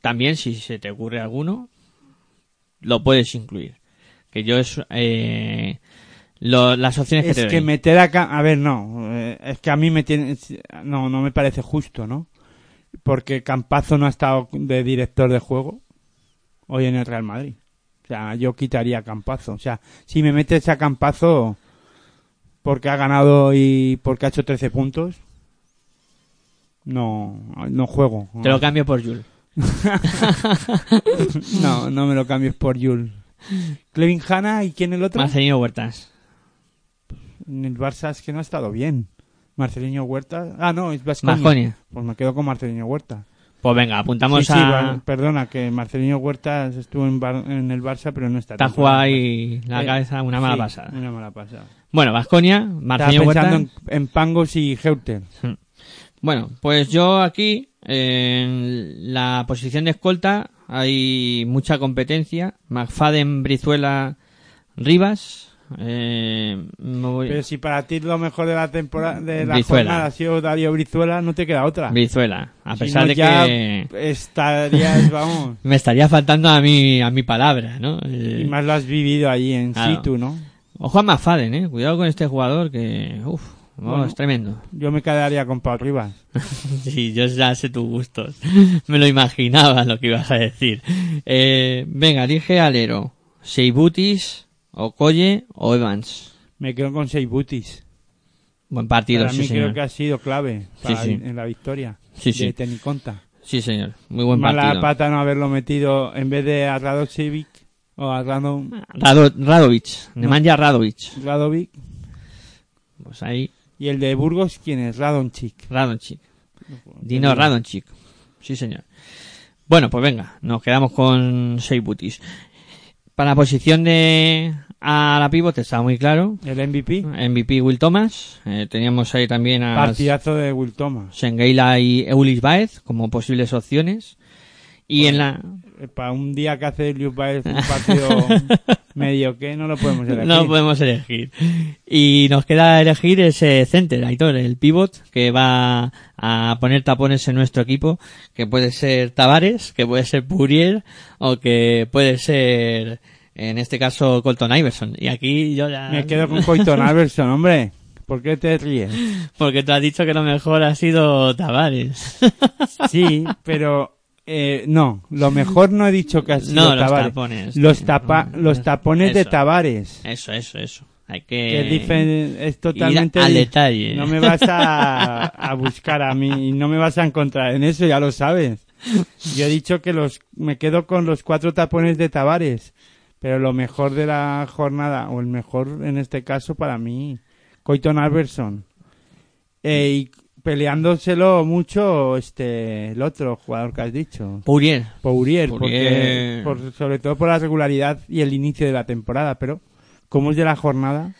También, si se te ocurre alguno, lo puedes incluir. Que yo es eh, lo- las opciones que es te que doy. meter a ver no eh, es que a mí me tiene no no me parece justo no porque Campazo no ha estado de director de juego hoy en el Real Madrid o sea yo quitaría a Campazo o sea si me metes a Campazo porque ha ganado y porque ha hecho 13 puntos no no juego Te lo cambio por Jules. (laughs) no, no me lo cambies por Yul. Clevin Hanna y quién el otro? Marcelino Huertas. En el Barça es que no ha estado bien. Marcelino Huerta. Ah, no, es Vasconia. Pues me quedo con Marcelino Huerta. Pues venga, apuntamos Sí, sí, a... perdona, que Marcelino Huerta estuvo en, Bar- en el Barça, pero no está. Ha jugado ahí la Eh, cabeza una mala sí, pasada. Una mala pasada. Bueno, Vasconia, Marcelino pensando Huerta. en, en Pangos y Heuter. Bueno, pues yo aquí, en la posición de escolta, hay mucha competencia. McFadden, Brizuela, Rivas. Eh, voy- Pero si para ti lo mejor de la temporada de la Brizuela. jornada ha sido Darío Brizuela, no te queda otra. Brizuela. A Si pesar no, de ya que estarías, (laughs) vamos, me estaría faltando a mi, a mi palabra, ¿no? Eh, y más lo has vivido allí en Claro. situ, ¿no? Ojo a McFadden, eh. Cuidado con este jugador que, uf, no, Bueno. es tremendo. Yo me quedaría con Pau Rivas. (laughs) Sí, yo ya sé tus gustos. (laughs) Me lo imaginaba lo que ibas a decir. Eh, venga, elige alero. Seibutis, Okoye o Evans. Me quedo con seis butis. Buen partido, Para sí mí señor. creo que ha sido clave sí. en la victoria Sí, de. Teniconta. Sí, señor. Muy buen Mala partido. pata no haberlo metido en vez de a Radosevic o a Rado, Rado- Radovic. Nemanja Radovic. Radovic. Pues ahí, Y el de Burgos, ¿quién es? Radonchik. Radonchik. Dino Radonchik. Sí, señor. Bueno, pues venga, nos quedamos con Seibutis. Para la posición de a la pivot está muy claro. El MVP. MVP Will Thomas. Eh, teníamos ahí también a Partidazo de Will Thomas. Sengeila y Eulis Baez como posibles opciones. Y en la... Eh, Para un día que hace Liu Baez un (laughs) partido medio que no lo podemos elegir. No podemos elegir. Y nos queda elegir ese center, Aitor, el pivot, que va a poner tapones en nuestro equipo, que puede ser Tavares, que puede ser Purier, o que puede ser, en este caso, Colton Iverson. Y aquí yo ya... Me quedo con Coiton Alberson, (laughs) hombre. ¿Por qué te ríes? Porque tú has dicho que lo mejor ha sido Tavares. Sí, pero eh, no, lo mejor no he dicho que ha (laughs) sido No, los tapones. Los, tapa, los tapones de Eso. Tavares. Eso, eso, eso. Hay Que es, que... dife- es totalmente ir al detalle. No me vas a, (laughs) a buscar a mí y no me vas a encontrar en eso, ya lo sabes. Yo he dicho que los me quedo con los cuatro tapones de Tavares, pero lo mejor de la jornada, o el mejor en este caso para mí, Coiton Alberson. Eh, y peleándoselo mucho este el otro jugador que has dicho. Pourier, Pourier. porque por- sobre todo por la regularidad y el inicio de la temporada, pero como es de la jornada,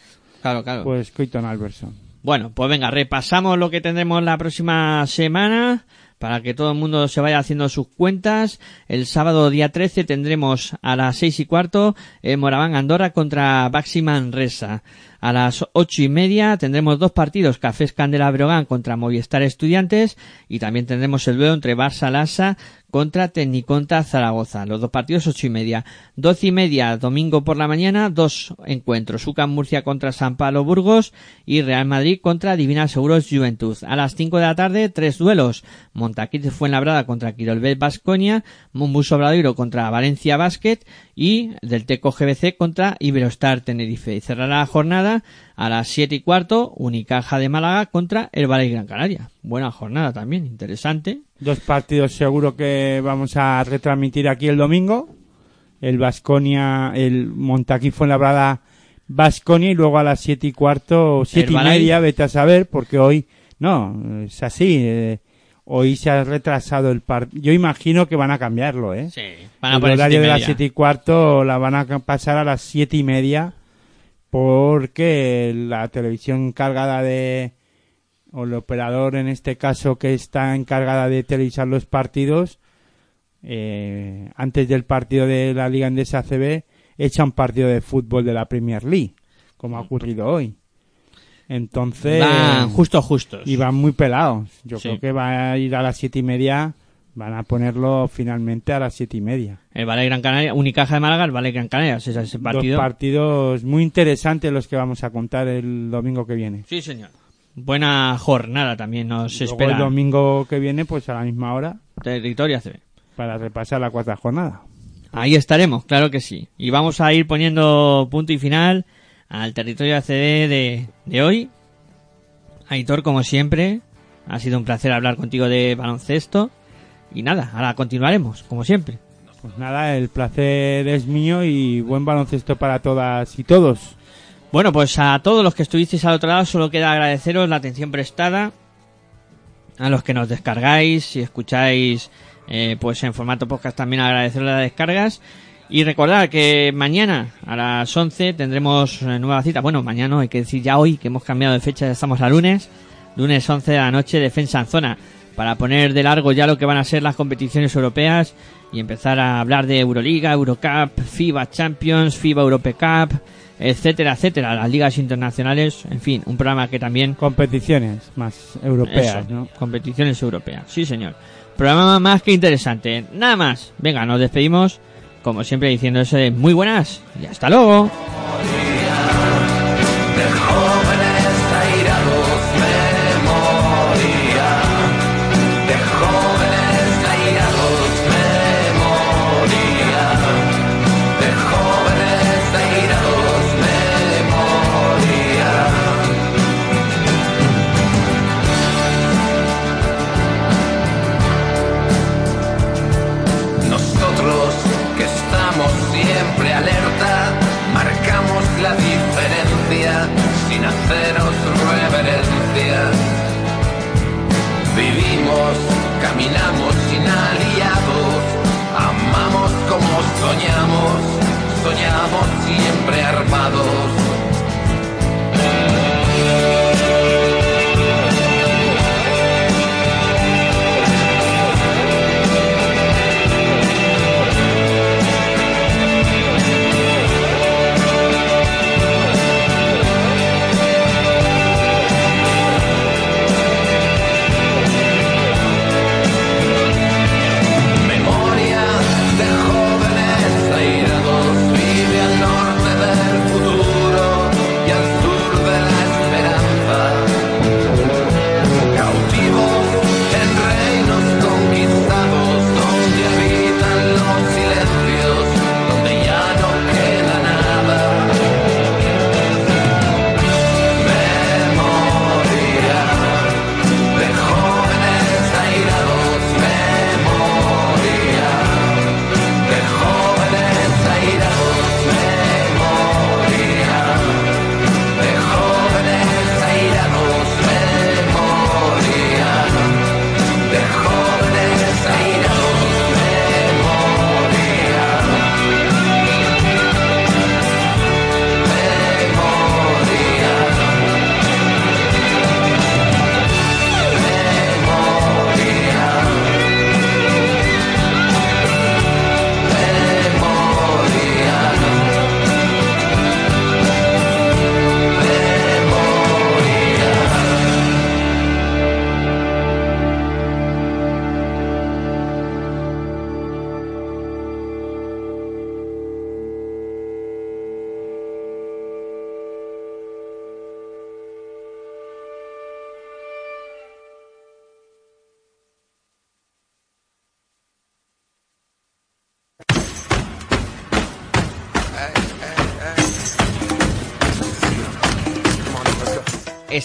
Claro, claro. pues Coiton Alberson. Bueno, pues venga, repasamos lo que tendremos la próxima semana para que todo el mundo se vaya haciendo sus cuentas. El sábado día 13 tendremos a las seis y cuarto eh, Moraván Andorra contra Baxi Manresa. A las ocho y media tendremos dos partidos, Cafés Candela Brogan contra Movistar Estudiantes y también tendremos el duelo entre Barça Lassa contra Tecniconta Zaragoza. Los dos partidos ocho y media. Doce y media domingo por la mañana, dos encuentros. UCAM Murcia contra San Pablo Burgos y Real Madrid contra Divina Seguros Juventud. A las cinco de la tarde, tres duelos. Montaquit Fuenlabrada contra Quirolbet Basconia, Mumbus Obradoiro contra Valencia Basket y del Teco GBC contra Iberostar Tenerife. Y cerrará la jornada a las siete y cuarto, Unicaja de Málaga contra el Valle Gran Canaria. Buena jornada también, interesante. Dos partidos seguro que vamos a retransmitir aquí el domingo. El Vasconia, el Montaquí Fuenlabrada Vasconia y luego a las siete y cuarto, siete y Herbalife. media, vete a saber, porque hoy, no, es así, eh, hoy se ha retrasado el partido. Yo imagino que van a cambiarlo, ¿eh? Sí. Van a el horario de las media. siete y cuarto la van a pasar a las siete y media porque la televisión encargada de o el operador en este caso que está encargada de televisar los partidos eh, antes del partido de la Liga Endesa ACB echa un partido de fútbol de la Premier League como ha ocurrido hoy entonces Van justo justos. y van muy pelados yo Sí. creo que va a ir a las siete y media van a ponerlo finalmente a las siete y media El Valle Gran Canaria, Unicaja de Málaga, el Valle Gran Canaria, es ese partido. Dos partidos muy interesantes los que vamos a contar el domingo que viene. Sí, señor. Buena jornada también nos Luego espera. el domingo que viene, pues a la misma hora, Territorio ACB. para repasar la cuarta jornada. Ahí estaremos, claro que sí. Y vamos a ir poniendo punto y final al territorio ACB de, de hoy. Aitor, como siempre, ha sido un placer hablar contigo de baloncesto. Y nada, ahora continuaremos, como siempre. Pues nada, el placer es mío y buen baloncesto para todas y todos. Bueno, pues a todos los que estuvisteis al otro lado solo queda agradeceros la atención prestada, a los que nos descargáis y escucháis eh, pues en formato podcast también agradeceros las descargas y recordar que mañana a las 11 tendremos eh, nueva cita. Bueno, mañana hay que decir ya hoy que hemos cambiado de fecha, ya estamos a lunes. Lunes 11 de la noche, defensa en zona. Para poner de largo ya lo que van a ser las competiciones europeas y empezar a hablar de Euroliga, Eurocup, FIBA Champions, FIBA Europe Cup, etcétera, etcétera. Las ligas internacionales, en fin, un programa que también Competiciones más europeas, eso, ¿no? Competiciones europeas, sí señor. Programa más que interesante. Nada más. Venga, nos despedimos, como siempre de muy buenas y hasta luego.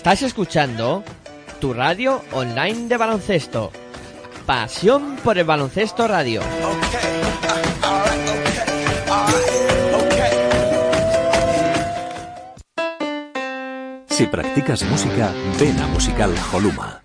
Estás escuchando tu radio online de baloncesto. Pasión por el baloncesto radio. Si practicas música, ven a Musical Holuma.